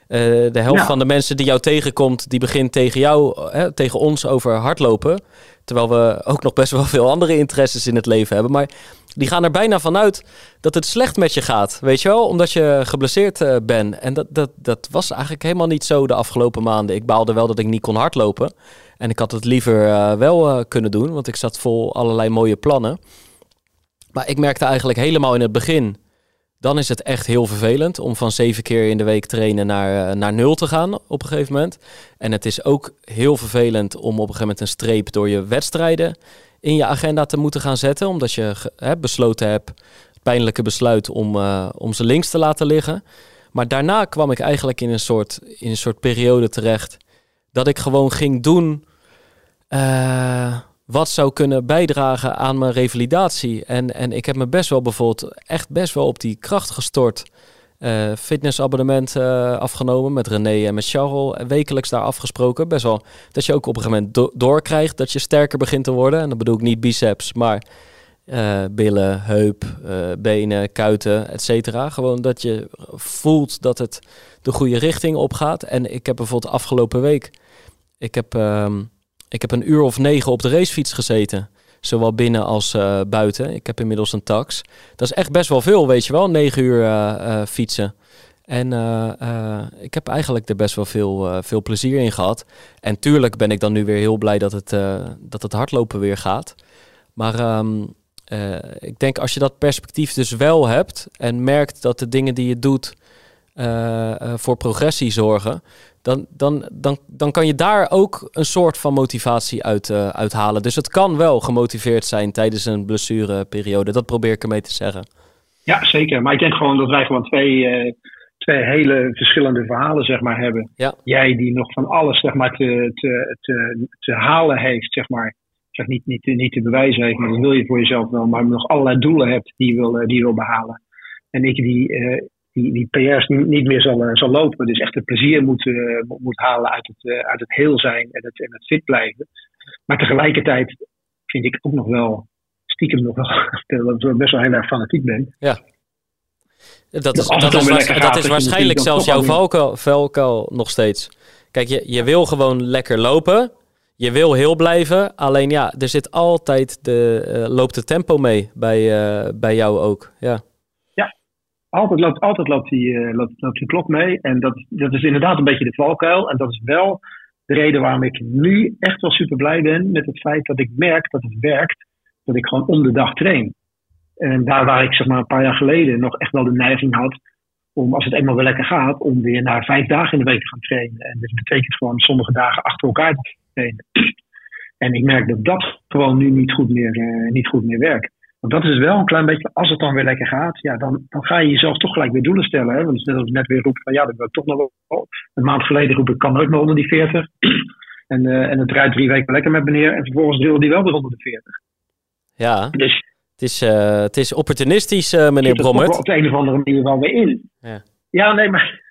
eh, de helft Ja. van de mensen die jou tegenkomt, die begint tegen jou, eh, tegen ons over hardlopen. Terwijl we ook nog best wel veel andere interesses in het leven hebben. Maar die gaan er bijna vanuit dat het slecht met je gaat. Weet je wel? Omdat je geblesseerd eh, bent. En dat, dat, dat was eigenlijk helemaal niet zo de afgelopen maanden. Ik baalde wel dat ik niet kon hardlopen. En ik had het liever wel kunnen doen, want ik zat vol allerlei mooie plannen. Maar ik merkte eigenlijk helemaal in het begin, dan is het echt heel vervelend om van zeven keer in de week trainen naar, eh, naar nul te gaan op een gegeven moment. En het is ook heel vervelend om op een gegeven moment een streep door je wedstrijden in je agenda te moeten gaan zetten, omdat je hè, besloten hebt, pijnlijke besluit om, eh, om ze links te laten liggen. Maar daarna kwam ik eigenlijk in een soort, in een soort periode terecht dat ik gewoon ging doen eh, wat zou kunnen bijdragen aan mijn revalidatie. En, en ik heb me best wel bijvoorbeeld echt best wel op die kracht gestort. Eh, fitnessabonnement eh, afgenomen met René en met Charles. Wekelijks daar afgesproken. Best wel dat je ook op een gegeven moment do- doorkrijgt dat je sterker begint te worden. En dan bedoel ik niet biceps, maar eh, billen, heup, benen, kuiten, et cetera. Gewoon dat je voelt dat het de goede richting opgaat. En ik heb bijvoorbeeld afgelopen week... Ik heb, ehm, ik heb een uur of negen op de racefiets gezeten. Zowel binnen als eh, buiten. Ik heb inmiddels een tax. Dat is echt best wel veel, weet je wel. Negen uur eh, eh, fietsen. En ik heb eigenlijk er best wel veel, veel plezier in gehad. En tuurlijk ben ik dan nu weer heel blij dat het, dat het hardlopen weer gaat. Maar ehm, eh, ik denk als je dat perspectief dus wel hebt en merkt dat de dingen die je doet voor progressie zorgen, dan, dan, dan, dan kan je daar ook een soort van motivatie uit, eh, uithalen. Dus het kan wel gemotiveerd zijn tijdens een blessureperiode. Dat probeer ik ermee te zeggen. Ja, zeker. Maar ik denk gewoon dat wij gewoon twee, eh, twee hele verschillende verhalen zeg maar, hebben. Ja. Jij die nog van alles zeg maar, te, te, te, te halen heeft, zeg maar. Zeg niet, niet, niet te bewijzen heeft, maar dat wil je voor jezelf wel. Maar nog allerlei doelen hebt die je wil, eh, die je wil behalen. En ik die, eh, die, die PR's niet, meer zal, eh, zal lopen. Dus echt het plezier moet, eh, moet- halen uit het, eh, uit het heel zijn en het, en het fit blijven. Maar tegelijkertijd vind ik ook nog wel stiekem nog wel, [LAUGHS] dat ik best wel heel erg fanatiek ben. Ja. Dat is, dat is, waars- dat is waarschijnlijk zelfs jouw valkuil, valkuil nog steeds. Kijk, je, je wil gewoon lekker lopen. Je wil heel blijven. Alleen ja, er zit altijd de, loopt de tempo mee bij, bij jou ook. Ja. Altijd loopt, altijd loopt, die, eh, loopt, die klok mee. En dat, dat is inderdaad een beetje de valkuil. En dat is wel de reden waarom ik nu echt wel super blij ben met het feit dat ik merk dat het werkt. Dat ik gewoon om de dag train. En daar waar ik zeg maar een paar jaar geleden nog echt wel de neiging had om, als het eenmaal weer lekker gaat, om weer naar vijf dagen in de week te gaan trainen. En dat betekent gewoon sommige dagen achter elkaar te trainen. En ik merk dat dat gewoon nu niet goed meer, eh, niet goed meer werkt. Want dat is wel een klein beetje, als het dan weer lekker gaat, ja, dan, dan ga je jezelf toch gelijk weer doelen stellen. Hè? Want het is net als ik net weer roep van ja, dat wil ik toch nog wel. Een maand geleden roep ik, kan nooit meer onder die 40. [CLEARS THROAT] En, eh, en het draait drie weken lekker met meneer. En vervolgens wil die wel weer onder de 40. ja, Dus het is, eh, het is opportunistisch, eh, meneer er Brommert. op de een of andere manier wel weer in. Ja. Ja, nee, maar.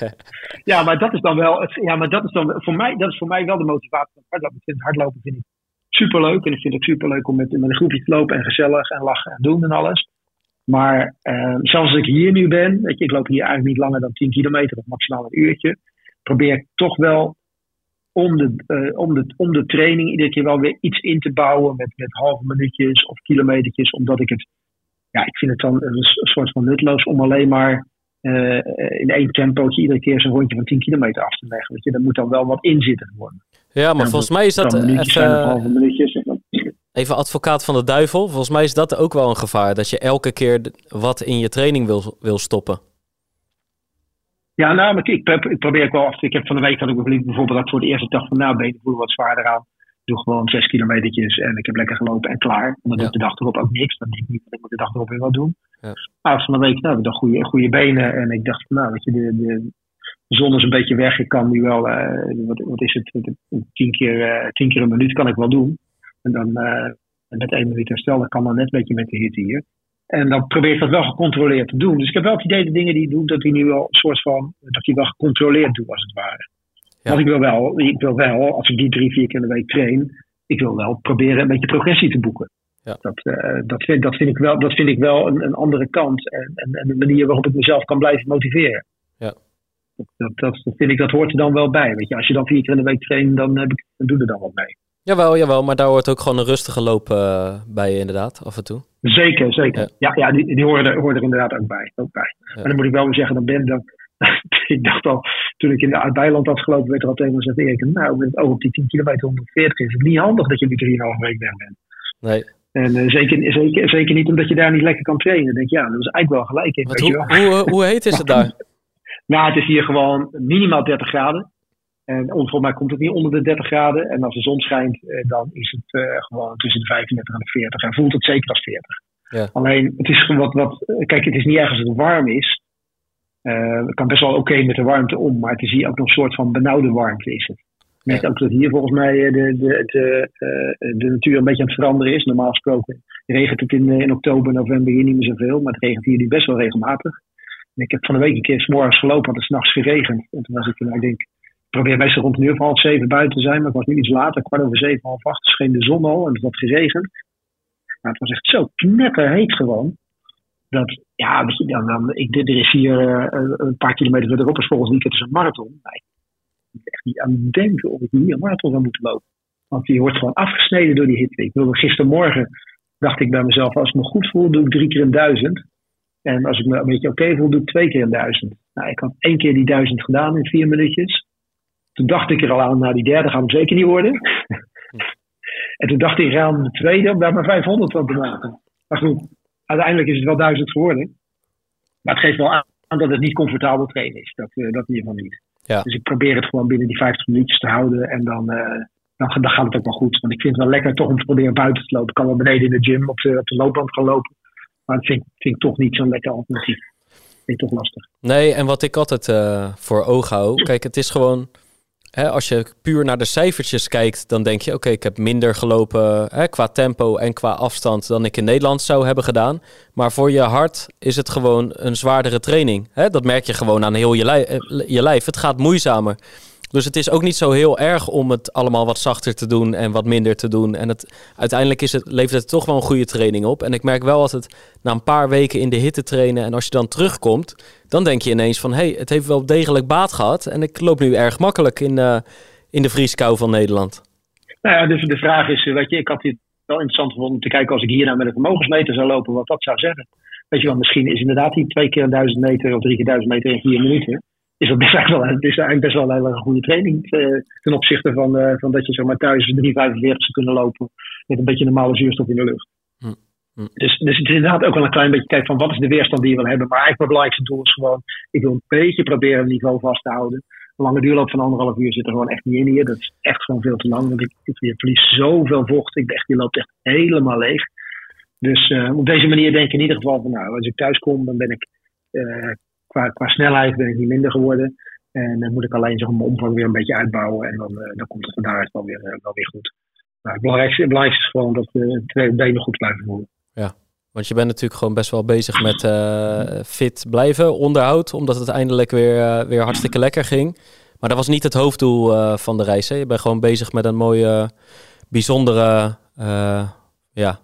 [LAUGHS] ja, maar dat is dan wel. Het, ja, maar dat is dan voor mij, dat is voor mij wel de motivatie van hardlopen. Ik vind hardlopen vind ik superleuk. En ik vind het superleuk om met, met een groepje te lopen en gezellig en lachen en doen en alles. Maar eh, zelfs als ik hier nu ben, weet je, ik loop hier eigenlijk niet langer dan 10 kilometer of maximaal een uurtje. Probeer ik toch wel om de, eh, om, de, om de training iedere keer wel weer iets in te bouwen met, met halve minuutjes of kilometertjes. Omdat ik het, ja, ik vind het dan een, soort van nutloos om alleen maar eh, in één tempootje iedere keer zo'n rondje van 10 kilometer af te leggen. Weet je, er moet dan wel wat in zitten worden. Ja, maar volgens mij is dat even, even advocaat van de duivel. Volgens mij is dat ook wel een gevaar. Dat je elke keer wat in je training wil, wil stoppen. Ja, nou, maar ik, ik, ik probeer ook wel af. Ik heb van de week had ik bijvoorbeeld dat ik voor de eerste dag van na benen voelen wat zwaarder aan. Ik doe gewoon zes kilometertjes en ik heb lekker gelopen en klaar. En dan doe ik de dag erop ook niks. Dan denk ik niet dat ik moet de dag erop weer wat doen. Ja. Maar van de week, nou, ik dacht goede, goede benen. En ik dacht, nou, weet je, de, de, de zon is een beetje weg. Ik kan nu wel, eh, wat, wat is het, tien keer, eh, tien keer een minuut kan ik wel doen. En dan eh, met één minuut herstel, dat kan dan net een beetje met de hitte hier. En dan probeer ik dat wel gecontroleerd te doen. Dus ik heb wel het idee de dingen die ik doe, dat die nu wel een soort van, dat die wel gecontroleerd doe als het ware. Ja. Want ik wil wel, ik wil wel, als ik die drie, vier keer in de week train, ik wil wel proberen een beetje progressie te boeken. Ja. Dat, dat, vind, dat, vind ik wel, dat vind ik wel een, een andere kant en, en, en een manier waarop ik mezelf kan blijven motiveren. Ja. Dat, dat, vind ik, dat hoort er dan wel bij. Weet je, als je dan vier keer in de week traint, dan, heb ik, dan doe er dan wat mee. Jawel, jawel. Maar daar hoort ook gewoon een rustige loop eh, bij inderdaad, af en toe. Zeker, zeker. Ja. Ja, ja, die, die horen, er, horen er inderdaad ook bij. Ook bij. Ja. Maar dan moet ik wel weer zeggen, dan ben dan. [LAUGHS] ik dacht al, toen ik in de bijland had gelopen, werd er al tegen me gezegd: nou, met het oog op die 10 kilometer 140 is het niet handig dat je nu 3,5 week weg bent. Nee. En eh, zeker, zeker, zeker niet omdat je daar niet lekker kan trainen. Dan denk ik, ja, dat is eigenlijk wel gelijk. weet je wel. hoe, hoe heet is het daar? [LAUGHS] Nou, het is hier gewoon minimaal 30 graden. En volgens mij komt het niet onder de 30 graden. En als de zon schijnt, eh, dan is het eh, gewoon tussen de 35 en de 40. En voelt het zeker als 40. Ja. Alleen, het is wat, wat. Kijk, het is niet erg als het warm is. Eh het kan best wel oké met de warmte om. Maar het is hier ook nog een soort van benauwde warmte. Is het. Je merkt Ja. ook dat hier volgens mij de, de, de, de natuur een beetje aan het veranderen is. Normaal gesproken regent het in, in oktober, november hier niet meer zoveel. Maar het regent hier nu best wel regelmatig. Ik heb van de week een keer 's morgens gelopen, had het s'nachts geregend. En toen was ik, nou, ik denk, probeer meestal rond een uur of half zeven buiten te zijn. Maar het was nu iets later, kwart over zeven, half acht. scheen de zon al en het had geregend. Nou, het was echt zo knetterheet gewoon. Dat, ja, dan, dan, ik, er is hier eh, een paar kilometer verderop is volgens weekend is een marathon. Ik moet echt niet aan denken of ik hier een marathon zou moeten lopen. Want die wordt gewoon afgesneden door die hitte. Ik wilde gistermorgen, dacht ik bij mezelf, als ik me goed voel, doe ik drie keer een duizend. En als ik me een beetje oké voel, doe ik twee keer een duizend. Nou, ik had één keer die duizend gedaan in vier minuutjes. Toen dacht ik er al aan, nou die derde gaat hem zeker niet worden. [LAUGHS] en toen dacht ik aan de tweede om daar maar 500 van te maken. Maar goed, uiteindelijk is het wel duizend geworden. Maar het geeft wel aan dat het niet comfortabel trainen is. Dat, eh, dat in ieder geval niet. Ja. Dus ik probeer het gewoon binnen die 50 minuutjes te houden. En dan, eh, dan, dan gaat het ook wel goed. Want ik vind het wel lekker toch om te proberen buiten te lopen. Ik kan wel beneden in de gym op de, op de loopband gaan lopen. Maar dat vind, ik- toch niet zo'n lekker alternatief. vind ik toch lastig. Nee, en wat ik altijd eh, voor ogen hou. Kijk, het is gewoon. Hè, als je puur naar de cijfertjes kijkt, dan denk je: oké, ik heb minder gelopen hè, qua tempo en qua afstand dan ik in Nederland zou hebben gedaan. Maar voor je hart is het gewoon een zwaardere training. Hè? Dat merk je gewoon aan heel je, eh, je lijf. Het gaat moeizamer. Dus het is ook niet zo heel erg om het allemaal wat zachter te doen en wat minder te doen. En het, uiteindelijk is het, levert het toch wel een goede training op. En ik merk wel altijd na een paar weken in de hitte trainen en als je dan terugkomt, dan denk je ineens van hé, hey, het heeft wel degelijk baat gehad. En ik loop nu erg makkelijk in, uh, in de vrieskou van Nederland. Nou ja, dus de vraag is, weet je, ik had dit wel interessant gevonden om te kijken als ik hier nou met een vermogensmeter zou lopen, wat dat zou zeggen. Weet je wel, misschien is inderdaad die twee keer een duizend meter of drie keer duizend meter in vier minuten is dat best wel, het is eigenlijk best wel een hele goede training. Uh, ten opzichte van, uh, van dat je zomaar thuis 3,45 zou kunnen lopen. Met een beetje normale zuurstof in de lucht. Hm. Hm. Dus, dus het is inderdaad ook wel een klein beetje kijken van wat is de weerstand die je wil hebben. Maar eigenlijk mijn belangrijkste doel is gewoon, ik wil een beetje proberen het niveau vast te houden. Een lange duurloop van anderhalf uur zit er gewoon echt niet in hier. Dat is echt gewoon veel te lang. Want ik, ik, verlies zoveel vocht. Ik echt, die loopt echt helemaal leeg. Dus uh, op deze manier denk ik in ieder geval van nou, als ik thuis kom, dan ben ik qua, qua snelheid ben ik niet minder geworden. En dan moet ik alleen zeg, mijn omvang weer een beetje uitbouwen. En dan, uh, dan komt het van daaruit wel weer, uh, wel weer goed. Maar het belangrijkste, is gewoon dat de twee benen goed blijven voelen. Ja, want je bent natuurlijk gewoon best wel bezig met fit blijven, onderhoud. Omdat het eindelijk weer, weer hartstikke lekker ging. Maar dat was niet het hoofddoel van de reis. Hè? Je bent gewoon bezig met een mooie, bijzondere ja,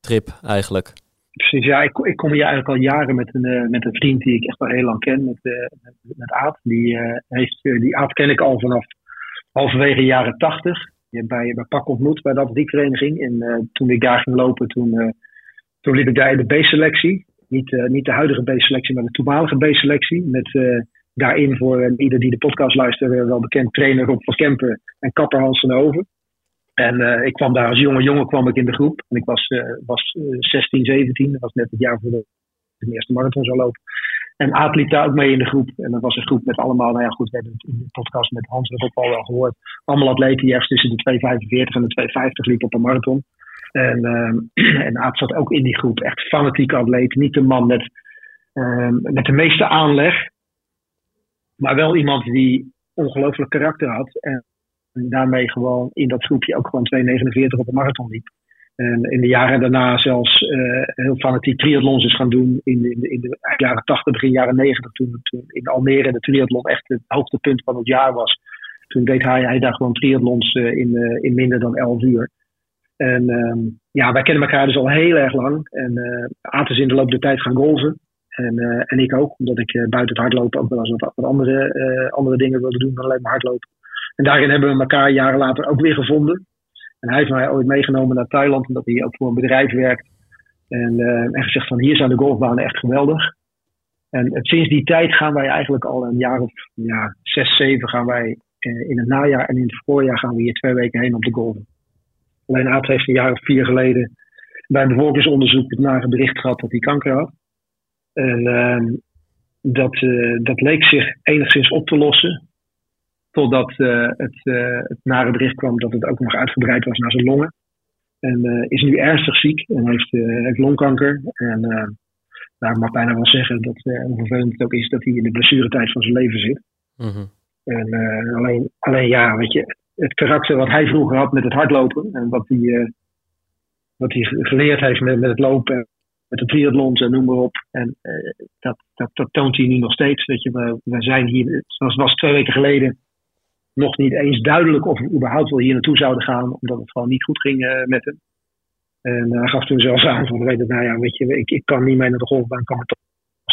trip eigenlijk. Precies, ja, ik, ik kom hier eigenlijk al jaren met een, uh, met een vriend die ik echt al heel lang ken, met, uh, met, Aad. Die, uh, die Aad ken ik al vanaf halverwege jaren tachtig. Bij, bij Pak ontmoet bij de atletiekvereniging. En toen ik daar ging lopen, toen, toen liep ik daar in de B-selectie. Niet, niet de huidige B-selectie, maar de toenmalige B-selectie. Met daarin voor ieder die de podcast luistert wel bekend trainer Rob van Kemper en kapper Hans van Over. En uh, ik kwam daar als jonge jongen kwam ik in de groep. En ik was, uh, was 16, 17. Dat was net het jaar voor de, de eerste marathon zou lopen. En Aad liep daar ook mee in de groep. En dat was een groep met allemaal, nou ja goed, we hebben het in de podcast met Hans ook al wel gehoord. Allemaal atleten die ergens tussen de 2,45 en de 2,50 liepen op een marathon. En, [CLEARS THROAT] en Aad zat ook in die groep. Echt fanatieke atleet. Niet de man met, met de meeste aanleg. Maar wel iemand die ongelooflijk karakter had. En en daarmee gewoon in dat groepje ook gewoon 2,49 op een marathon liep. En in de jaren daarna zelfs uh, heel fanatiek triathlons is gaan doen. In, in, de, in de jaren 80, begin jaren 90, toen, toen in Almere de triathlon echt het hoogtepunt van het jaar was. Toen deed hij, hij daar gewoon triathlons uh, in, uh, in minder dan 11 uur. En um, ja, wij kennen elkaar dus al heel erg lang. En Aad is in de loop der tijd gaan golven. En, en ik ook, omdat ik buiten het hardlopen ook wel eens wat, wat andere, andere dingen wilde doen dan alleen maar hardlopen. En daarin hebben we elkaar jaren later ook weer gevonden. En hij heeft mij ooit meegenomen naar Thailand, omdat hij ook voor een bedrijf werkt. En, uh, gezegd van hier zijn de golfbanen echt geweldig. En sinds die tijd gaan wij eigenlijk al een jaar of ja, zes, zeven gaan wij uh, in het najaar en in het voorjaar gaan we hier twee weken heen om te golven. Alleen Aad heeft een jaar of vier geleden bij een bevolkingsonderzoek het nare bericht gehad dat hij kanker had. En uh, dat, dat leek zich enigszins op te lossen. Totdat uh, het, uh, het nare bericht kwam dat het ook nog uitgebreid was naar zijn longen. En uh, is nu ernstig ziek en heeft, heeft longkanker. En nou, ik mag bijna wel zeggen dat, hoe vervelend het ook is, dat hij in de blessuretijd van zijn leven zit. Mm -hmm. En alleen, alleen ja, weet je, het karakter wat hij vroeger had met het hardlopen en wat hij, wat hij geleerd heeft met, met het lopen met de triathlons en noem maar op. En uh, dat, dat, dat, toont hij nu nog steeds. Weet je, we, we zijn hier, zoals was twee weken geleden, nog niet eens duidelijk of we überhaupt wel hier naartoe zouden gaan, omdat het gewoon niet goed ging uh, met hem. En hij gaf toen zelfs aan van, weet het, nou ja, weet je, ik, ik kan niet mee naar de golfbaan, kan me toch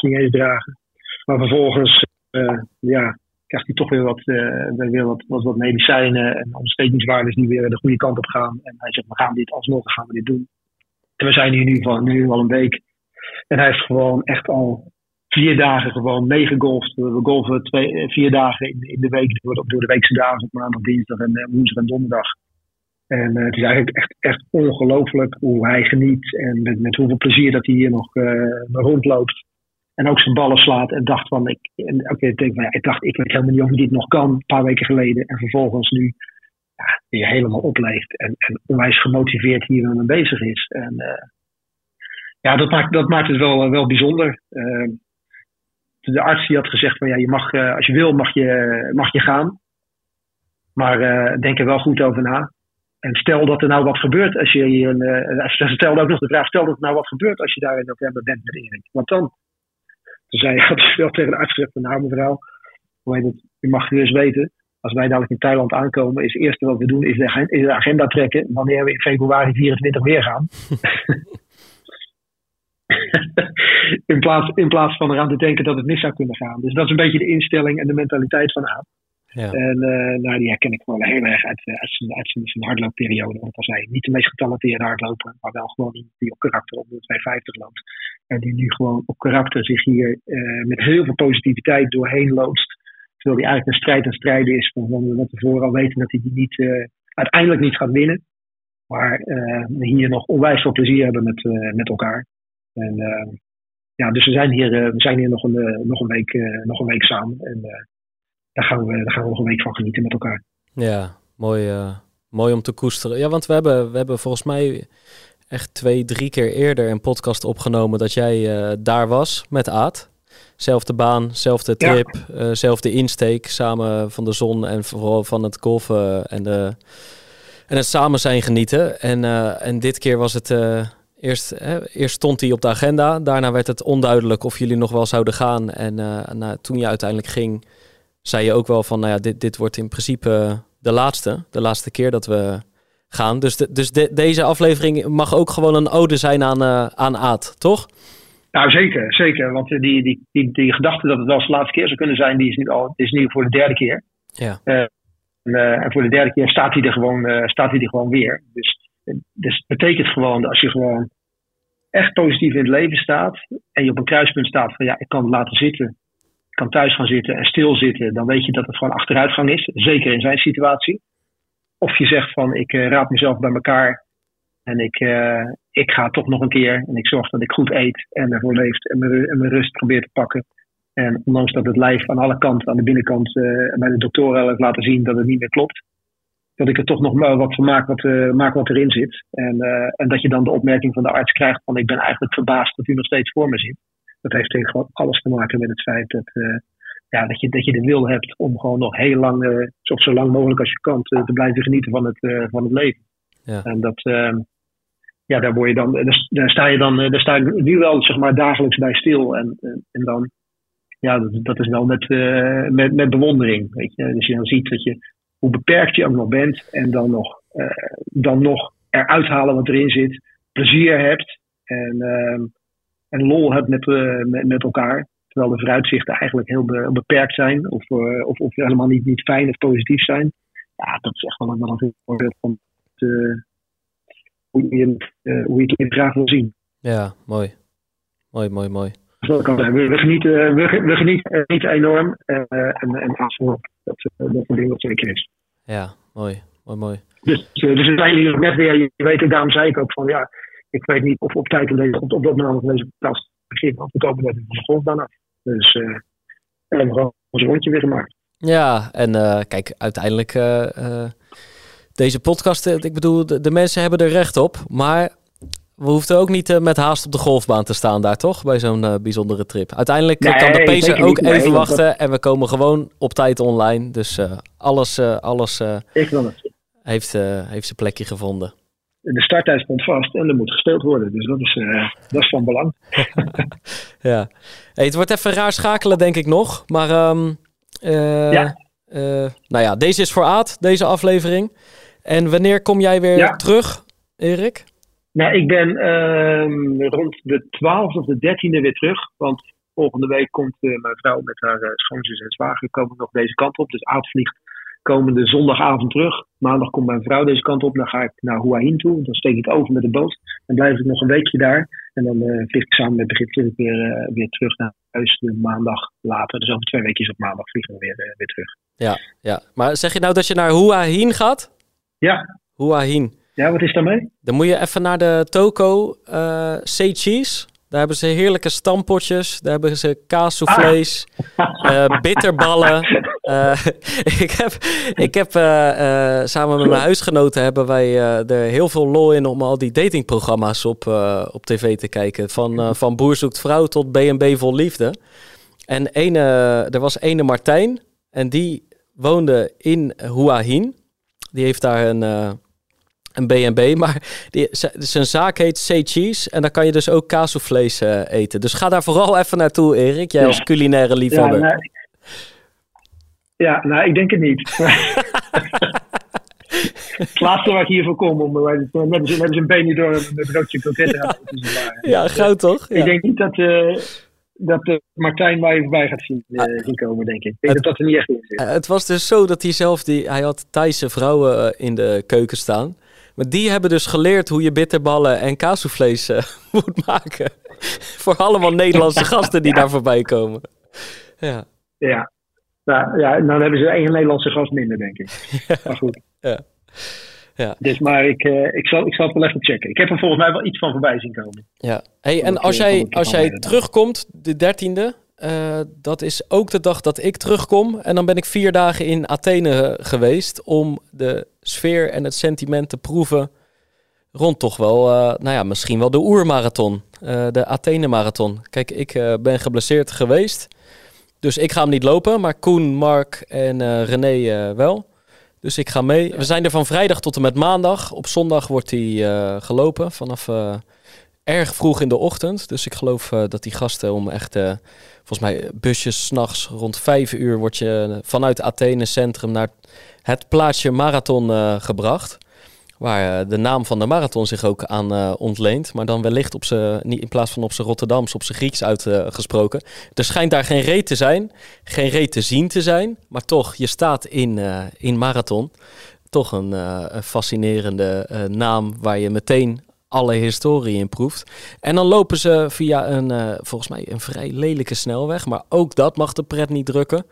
niet eens dragen. Maar vervolgens, uh, ja, krijgt hij toch weer wat, weer wat, wat, wat medicijnen en ontstekingswaardes die weer de goede kant op gaan. En hij zegt, we gaan dit alsnog, gaan we dit doen. En we zijn hier nu, van, nu al een week. En hij heeft gewoon echt al vier dagen gewoon meegegolfd. We golven twee, eh, vier dagen in, in de week door, door de weekse dagen, op maandag, dinsdag en uh, woensdag en donderdag. En uh, het is eigenlijk echt, echt ongelooflijk hoe hij geniet en met, met hoeveel plezier dat hij hier nog, rondloopt. En ook zijn ballen slaat en dacht van, ik, okay, ik, ik dacht, ik weet helemaal niet of dit nog kan, een paar weken geleden. En vervolgens nu ja, weer helemaal opleeft en, en onwijs gemotiveerd hier mee bezig is. En ja, dat maakt, dat maakt het wel, wel bijzonder de arts die had gezegd van ja, je mag, uh, als je wil, mag je, mag je gaan. Maar uh, denk er wel goed over na. En stel dat er nou wat gebeurt als je hier een. Uh, [LAUGHS] stelde ook nog de vraag: stel dat er nou wat gebeurt als je daar in november bent met Erik. Want dan. Toen zei [LAUGHS] had wel tegen de arts gezegd: van nou, mevrouw, hoe heet het? U mag gerust weten. Als wij dadelijk in Thailand aankomen, is het eerste wat we doen is de, is de agenda trekken wanneer we in februari 24 weer gaan. [LAUGHS] [LAUGHS] in, plaats, in plaats van eraan te denken dat het mis zou kunnen gaan. Dus dat is een beetje de instelling en de mentaliteit van Aap. Ja. En uh, nou, die herken ik gewoon heel erg uit, uit, zijn, uit zijn, zijn hardloopperiode. Want als hij niet de meest getalenteerde hardloper, maar wel gewoon iemand die op karakter op de 250 loopt. En die nu gewoon op karakter zich hier uh, met heel veel positiviteit doorheen loodst. Terwijl hij eigenlijk een strijd en strijden is van we tevoren al weten dat hij die niet, uh, uiteindelijk niet gaat winnen. Maar hier nog onwijs veel plezier hebben met, met elkaar. En ja, dus we zijn hier, we zijn hier nog, een, nog, een week, nog een week samen. En daar gaan, we, daar gaan we nog een week van genieten met elkaar. Ja, mooi, mooi om te koesteren. Ja, want we hebben, we hebben volgens mij echt twee, drie keer eerder een podcast opgenomen dat jij uh, daar was met Aad. Zelfde baan, zelfde trip, ja. uh, zelfde insteek, samen van de zon en vooral van het golfen en, de, en het samen zijn genieten. En, en dit keer was het Eerst, hè, eerst stond hij op de agenda. Daarna werd het onduidelijk of jullie nog wel zouden gaan. En nou, toen je uiteindelijk ging, zei je ook wel van, nou ja, dit, dit wordt in principe de laatste. De laatste keer dat we gaan. Dus, de, dus de, deze aflevering mag ook gewoon een ode zijn aan, uh, aan Aad, toch? Nou, zeker, zeker. Want die, die, die, die gedachte dat het wel eens de laatste keer zou kunnen zijn, die is nu al is nu voor de derde keer. Ja. Uh, en, uh, en, voor de derde keer staat hij er gewoon, staat hij er gewoon weer. Dus, dus betekent gewoon dat als je gewoon echt positief in het leven staat en je op een kruispunt staat van ja, ik kan het laten zitten kan thuis gaan zitten en stilzitten, dan weet je dat het gewoon achteruitgang is. Zeker in zijn situatie. Of je zegt van ik uh, raad mezelf bij elkaar en ik, uh, ik ga toch nog een keer en ik zorg dat ik goed eet en ervoor leef en mijn, rust probeer te pakken. En ondanks dat het lijf aan alle kanten, aan de binnenkant, uh, bij de doktoren laten zien dat het niet meer klopt, dat ik er toch nog wat van maak wat, maak wat erin zit. En, en dat je dan de opmerking van de arts krijgt van ik ben eigenlijk verbaasd dat u nog steeds voor me zit dat heeft gewoon alles te maken met het feit dat, uh, ja, dat, je, dat je de wil hebt om gewoon nog heel lang, of zo lang mogelijk als je kan, te, te blijven genieten van het, van het leven. Ja. En dat, ja, daar, word je dan, daar, sta je dan, daar sta ik nu wel zeg maar dagelijks bij stil. En, en, en dan, ja, dat, dat is wel met, met, met bewondering. Weet je? Dus je dan ziet dat je, hoe beperkt je ook nog bent en dan nog, dan nog eruit halen wat erin zit, plezier hebt. En, en lol hebt met, uh, met, met, elkaar. Terwijl de vooruitzichten eigenlijk heel be beperkt zijn. Of, uh, of, of helemaal niet, niet fijn of positief zijn. Ja, dat is echt wel een, wel een voorbeeld van de, hoe, je, hoe je het leven graag wil zien. Ja, mooi. Mooi, mooi, mooi. Zo kan we, we, genieten, we, we genieten niet enorm. en, en afspraak dat, dat een ding wat zeker is. Ja, mooi. Mooi, mooi. Dus, dus we zijn hier net weer, je weet, daarom zei ik ook van ja, ik weet niet of op tijd deze, op, op dat moment deze plaats beginnen. Of komen net van de golf daarna. Dus uh, we hebben gewoon ons rondje weer gemaakt. Ja, en uh, kijk, uiteindelijk uh, deze podcast, ik bedoel, de, de, mensen hebben er recht op. Maar we hoefden ook niet met haast op de golfbaan te staan daar, toch? Bij zo'n bijzondere trip. Uiteindelijk nee, kan de pacer ook even nee, wachten dat... en we komen gewoon op tijd online. Dus alles, alles het. heeft, heeft zijn plekje gevonden de starttijd stond vast en er moet gespeeld worden. Dus dat is, dat is van belang. [LAUGHS] ja. Hey, het wordt even raar schakelen, denk ik nog. Maar um, uh, ja. Nou ja, deze is voor Aad, deze aflevering. En wanneer kom jij weer ja. terug, Erik? Nou, ik ben ehm, rond de 12e of de 13e weer terug. Want volgende week komt mijn vrouw met haar schoonzus en zwager komen nog deze kant op. Dus Aad vliegt komende zondagavond terug. Maandag komt mijn vrouw deze kant op. Dan ga ik naar Hua Hin toe. Dan steek ik over met de boot. Dan blijf ik nog een weekje daar. En dan uh, vlieg ik samen met Brigitte weer, uh, weer terug naar huis de maandag later. Dus over twee weken op maandag vliegen we weer, uh, weer terug. Ja, ja, maar zeg je nou dat je naar Hua Hin gaat? Ja. Hua Hin. Ja, wat is daarmee? Dan moet je even naar de Toko uh, Cheese. Daar hebben ze heerlijke stampotjes. Daar hebben ze kaassoufflés, ah. uh, bitterballen. Uh, [LAUGHS] [LAUGHS] ik heb, ik heb uh, samen met mijn huisgenoten hebben wij er heel veel lol in om al die datingprogramma's op, op tv te kijken. Van, van Boer zoekt vrouw tot B&B vol liefde. En ene, er was ene Martijn en die woonde in Hua Hin. Die heeft daar een een B&B, [LAUGHS] maar die, zijn zaak heet Say Cheese en dan kan je dus ook kaasvlees uh, eten. Dus ga daar vooral even naartoe, Erik, jij als culinaire liefhebber. Ja, nou, Ja, nou, ik denk het niet. [LAUGHS] [LAUGHS] het laatste waar ik hiervoor kom, om eh, met eens een been door een broodje te doen. Ja, goud toch? Ja. Ik denk niet dat, eh, dat eh, Martijn mij voorbij gaat zien, eh, zien komen, denk ik. Ik denk dat dat er niet echt in zit. Eh, het was dus zo dat hij zelf, die, hij had Thaise vrouwen eh, in de keuken staan. Maar die hebben dus geleerd hoe je bitterballen en kaasvlees eh, [LAUGHS] moet maken. Voor allemaal Nederlandse gasten die daar voorbij komen. Ja, Ja. Nou, ja, dan hebben ze één Nederlandse gast minder, denk ik. Maar goed. Ja. Ja. Dus maar ik, eh, ik, zal, ik zal het wel even checken. Ik heb er volgens mij wel iets van voorbij zien komen. ja. Hey, en als jij, als jij terugkomt, de dertiende, eh dat is ook de dag dat ik terugkom. En dan ben ik vier dagen in Athene geweest om de sfeer en het sentiment te proeven rond toch wel, eh, nou ja, misschien wel de oermarathon, eh, de Athene-marathon. Kijk, ik eh, ben geblesseerd geweest, dus ik ga hem niet lopen, maar Koen, Mark en eh, René eh, wel. Dus ik ga mee. We zijn er van vrijdag tot en met maandag. Op zondag wordt hij eh, gelopen vanaf eh, erg vroeg in de ochtend. Dus ik geloof eh, dat die gasten om echt, eh, volgens mij, busjes s'nachts rond vijf uur word je eh, vanuit Athene centrum naar het plaatsje Marathon eh, gebracht. Waar eh, de naam van de marathon zich ook aan eh, ontleent. Maar dan wellicht op ze, niet in plaats van op zijn Rotterdams, op zijn Grieks uitgesproken. er schijnt daar geen reet te zijn. Geen reet te zien te zijn. Maar toch, je staat in, eh, in marathon. Toch een, eh, fascinerende eh, naam waar je meteen alle historie in proeft. En dan lopen ze via een, eh, volgens mij, een vrij lelijke snelweg. Maar ook dat mag de pret niet drukken.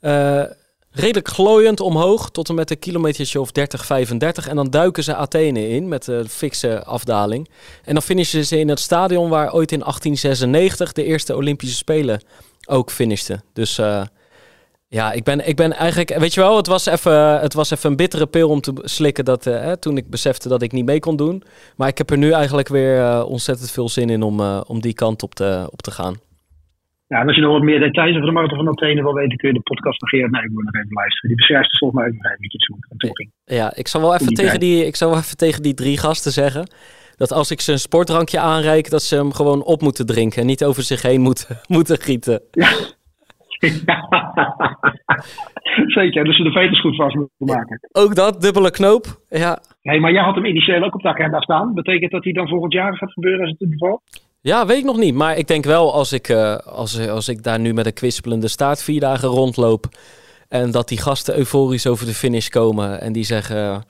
Eh, redelijk glooiend omhoog tot en met een kilometertje of 30, 35. En dan duiken ze Athene in met een fikse afdaling. En dan finishen ze in het stadion waar ooit in 1896 de eerste Olympische Spelen ook finishten. Dus eh, ja, ik ben, ik ben eigenlijk... Weet je wel, het was even, het was even een bittere pil om te slikken dat, eh, toen ik besefte dat ik niet mee kon doen. Maar ik heb er nu eigenlijk weer eh, ontzettend veel zin in om, eh, om die kant op te, op te gaan. Ja, en als je nog wat meer details over de marathon van Athene wil weten, kun je de podcast van Gerard Nijboer nog even luisteren. Die beschrijft het volgens mij ook nog eventjes hoe het naartoe ging. Ja, ik zal wel even Die tegen die, ik zal wel even tegen die drie gasten zeggen. Dat als ik ze een sportdrankje aanreik, dat ze hem gewoon op moeten drinken. En niet over zich heen moeten, [LAUGHS] moeten gieten. [LAUGHS] Zeker, dus ze de veters goed vast moeten maken. Ook dat, dubbele knoop. Ja, Hey, maar jij had hem initieel ook op de agenda staan. Betekent dat hij dan volgend jaar gaat gebeuren als het het bevalt? ja weet ik nog niet. Maar ik denk wel als ik, eh, als, als ik daar nu met een kwispelende staart vier dagen rondloop. En dat die gasten euforisch over de finish komen. En die zeggen,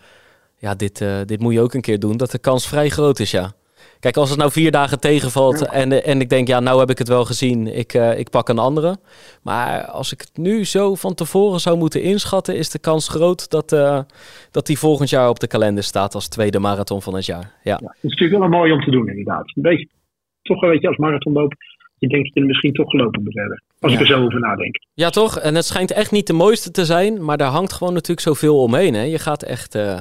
ja, dit, eh, dit moet je ook een keer doen. Dat de kans vrij groot is, ja. Kijk, als het nou vier dagen tegenvalt en, en ik denk, ja, nou heb ik het wel gezien, ik, eh, ik pak een andere. Maar als ik het nu zo van tevoren zou moeten inschatten, is de kans groot dat, eh, dat die volgend jaar op de kalender staat als tweede marathon van het jaar. Ja, Ja, het is natuurlijk wel een mooi om te doen, inderdaad. Een beetje, toch een beetje als marathonloop. Je denkt dat je er misschien toch gelopen moet hebben. Als ik er zo over nadenk. ja toch? En het schijnt echt niet de mooiste te zijn, maar daar hangt gewoon natuurlijk zoveel omheen. Hè? Je gaat echt eh,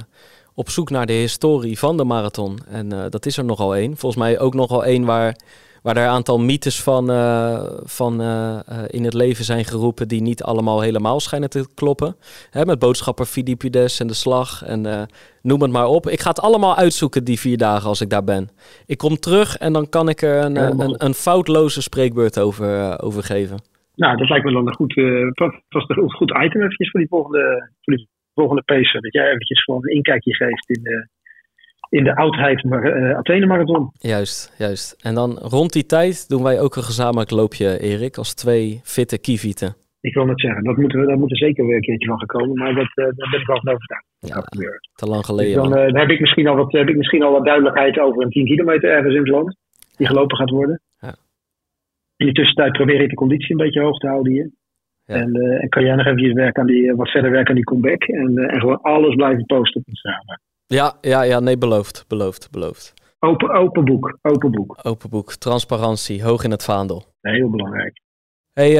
op zoek naar de historie van de marathon. En eh, dat is er nogal één. Volgens mij ook nogal één waar, waar er een aantal mythes van, eh, van eh, in het leven zijn geroepen die niet allemaal helemaal schijnen te kloppen. Hè, met boodschapper Philippides en de slag en noem het maar op. Ik ga het allemaal uitzoeken die vier dagen als ik daar ben. Ik kom terug en dan kan ik er een, een, een foutloze spreekbeurt over, over geven. Nou, dat lijkt me dan een goed, een goed item eventjes voor die volgende, voor die volgende pacer. Dat jij eventjes gewoon een inkijkje geeft in de, in de oudheid maar, eh, Athene Marathon. Juist, juist. En dan rond die tijd doen wij ook een gezamenlijk loopje, Erik, als twee fitte kievieten. Ik wil net zeggen, dat moet, er- dat moet er zeker weer een keertje van gekomen. Maar dat, eh, daar ben ik wel van overtuigd. Ja, te lang Dus geleden. dan, al. eh, dan heb ik misschien al wat, heb ik misschien al wat duidelijkheid over een 10 kilometer ergens in het land. Die gelopen gaat worden. Ja. In de tussentijd probeer ik de conditie een beetje hoog te houden hier. Ja. En, eh, en kan jij nog eventjes werken aan die, eh, wat verder werken aan die comeback. En, eh, en gewoon alles blijven posten op Instagram. Ja, ja, ja, nee, beloofd, beloofd, beloofd. Open, open boek, open boek. Open boek, transparantie, hoog in het vaandel. Heel belangrijk. hey,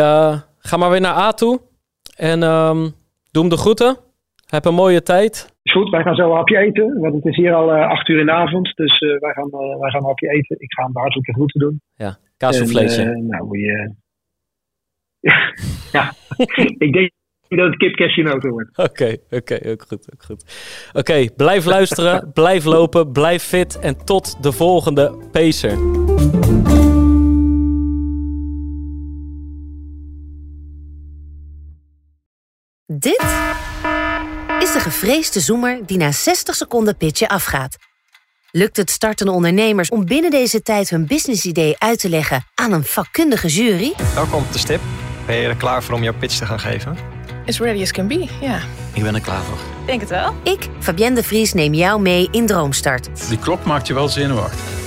ga maar weer naar A toe. En ehm, doe hem de groeten. Heb een mooie tijd. Is goed, wij gaan zo een hapje eten. Want het is hier al acht uur in de avond. Dus wij, gaan, wij gaan een hapje eten. Ik ga hem de hartelijke groeten doen. Ja. En, eh, nou. [LAUGHS] ja, ik denk dat het kip cashew wordt. Oké, oké, ook goed, ook goed. Oké, blijf luisteren, blijf lopen, blijf fit en tot de volgende Pacer. Dit is de gevreesde zoemer die na 60 seconden pitchen afgaat. Lukt het startende ondernemers om binnen deze tijd hun businessidee uit te leggen aan een vakkundige jury? Welkom op de stip. Ben je er klaar voor om jouw pitch te gaan geven? As ready as can be, ja. Ik ben er klaar voor. Denk het wel. Ik, Fabienne de Vries, neem jou mee in Droomstart. Die klok maakt je wel zenuwachtig.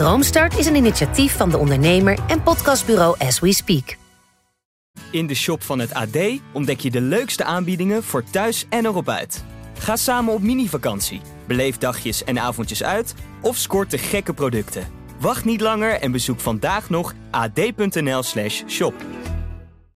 Droomstart is een initiatief van de ondernemer en podcastbureau As We Speak. In de shop van het AD ontdek je de leukste aanbiedingen voor thuis en erop uit. Ga samen op mini-vakantie, beleef dagjes en avondjes uit of scoort de gekke producten. Wacht niet langer en bezoek vandaag nog ad.nl/shop.